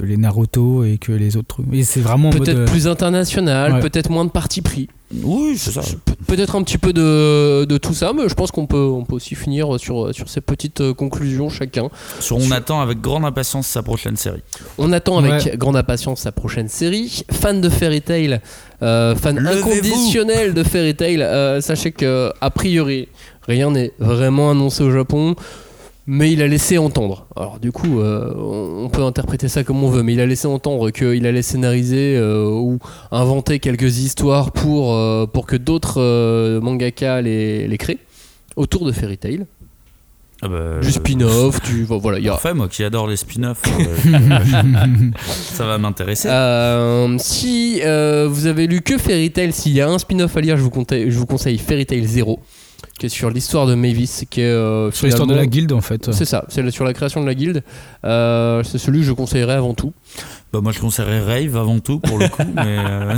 Speaker 10: que les Naruto et que les autres trucs. Et c'est vraiment en
Speaker 1: Peut-être
Speaker 10: mode, euh,
Speaker 1: plus international,
Speaker 10: Ouais.
Speaker 1: peut-être moins de parti pris.
Speaker 9: Oui, c'est ça.
Speaker 1: Pe- Peut-être un petit peu de, de tout ça, mais je pense qu'on peut, on peut aussi finir sur, sur ces petites euh, conclusions chacun.
Speaker 9: Sur- on
Speaker 1: Sur-
Speaker 9: attend avec grande impatience sa prochaine série.
Speaker 1: On attend avec
Speaker 10: Ouais.
Speaker 1: grande impatience sa prochaine série. Fan de Fairy Tail, euh, fan inconditionnel de Fairy Tail, euh, sachez que a priori rien n'est vraiment annoncé au Japon. Mais il a laissé entendre. Alors du coup, euh, on peut interpréter ça comme on veut, mais il a laissé entendre qu'il allait scénariser euh, ou inventer quelques histoires pour, euh, pour que d'autres euh, mangaka les, les créent autour de Fairy Tail.
Speaker 9: Ah bah,
Speaker 1: Du spin-off, du voilà, il y a
Speaker 9: Parfait, moi qui adore les spin-offs, ça va m'intéresser.
Speaker 1: Euh, si euh, vous avez lu que Fairy Tail, s'il y a un spin-off à lire, je vous, conseille, je vous conseille Fairy Tail 0, qui est sur l'histoire de Mavis, qui est euh,
Speaker 10: sur l'histoire de la guilde en fait.
Speaker 1: C'est ça, c'est sur la création de la guilde. Euh, c'est celui que je conseillerais avant tout.
Speaker 9: Bah, moi je conseillerais Rave avant tout pour le coup, mais euh,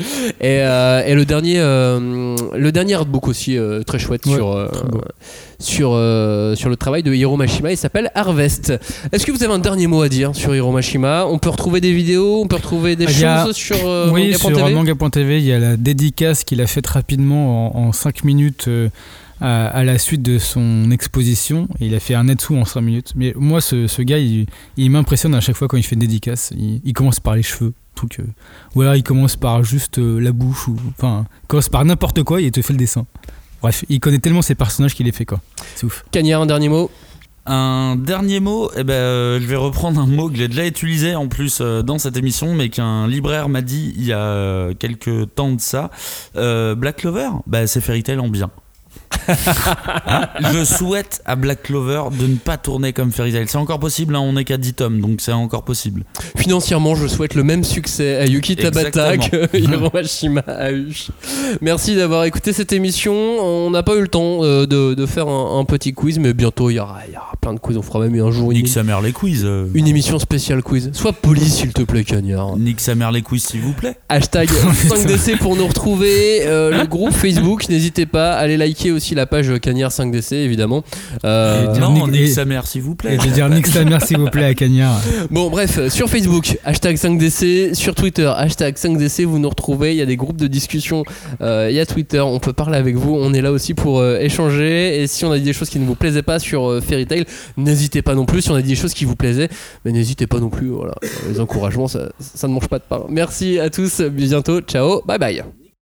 Speaker 1: Et, euh, et le dernier, euh, le dernier artbook aussi euh, très chouette
Speaker 10: Ouais,
Speaker 1: sur,
Speaker 10: très
Speaker 1: sur, sur le travail de Hiro Mashima. Il s'appelle Harvest. Est-ce que vous avez un dernier mot à dire sur Hiro Mashima? On peut retrouver des vidéos, on peut retrouver des
Speaker 10: Ah, y a-
Speaker 1: choses sur
Speaker 10: oui,
Speaker 1: manga.tv?
Speaker 10: sur manga.tv, il y a la dédicace qu'il a faite rapidement en, 5 minutes à, à la suite de son exposition. Il a fait un Netsu en 5 minutes. Mais moi, ce, ce gars, il, il m'impressionne à chaque fois quand il fait une dédicace. Il, il commence par les cheveux. Truc, euh, ou alors il commence par juste euh, la bouche. Ou, enfin, il commence par n'importe quoi et il te fait le dessin. Bref, il connaît tellement ses personnages qu'il les fait quoi. C'est ouf.
Speaker 1: Cagnard, un dernier mot?
Speaker 9: Un dernier mot, eh ben, euh, je vais reprendre un mot que j'ai déjà utilisé en plus euh, dans cette émission, mais qu'un libraire m'a dit il y a euh, quelques temps de ça. Euh, Black Clover, bah, c'est Fairy Tail en bien. Je souhaite à Black Clover de ne pas tourner comme Fairy Tail. C'est encore possible, hein, on n'est qu'à 10 tomes, donc c'est encore possible.
Speaker 1: Financièrement, je souhaite le même succès à Yuki Tabata que Hiromashima a eu. Merci d'avoir écouté cette émission. On n'a pas eu le temps euh, de, de faire un, un petit quiz, mais bientôt il y aura, il y aura plein de quiz. On fera même un jour une,
Speaker 9: Nick sa mère les quiz. euh.
Speaker 1: une émission spéciale quiz. Sois poli, s'il te plaît, Cagnard.
Speaker 9: Nick sa mère les quiz, s'il vous plaît.
Speaker 1: Hashtag 5DC pour nous retrouver. euh, le groupe Facebook, n'hésitez pas. Allez liker aussi la page Cagnard 5DC, évidemment. Euh,
Speaker 10: Et
Speaker 9: non,
Speaker 10: et-
Speaker 9: sa mère, s'il vous plaît.
Speaker 10: Et de dire nique sa mère s'il vous plaît à Cagnard.
Speaker 1: Bon, bref, sur Facebook, hashtag 5DC, sur Twitter, hashtag 5DC, vous nous retrouvez. Il y a des groupes de discussion, euh, il y a Twitter, on peut parler avec vous. On est là aussi pour euh, échanger. Et si on a dit des choses qui ne vous plaisaient pas sur euh, Fairy Tail, n'hésitez pas non plus. Si on a dit des choses qui vous plaisaient, mais n'hésitez pas non plus. Voilà, les encouragements, ça, ça ne mange pas de pain. Merci à tous, bientôt, ciao, bye bye.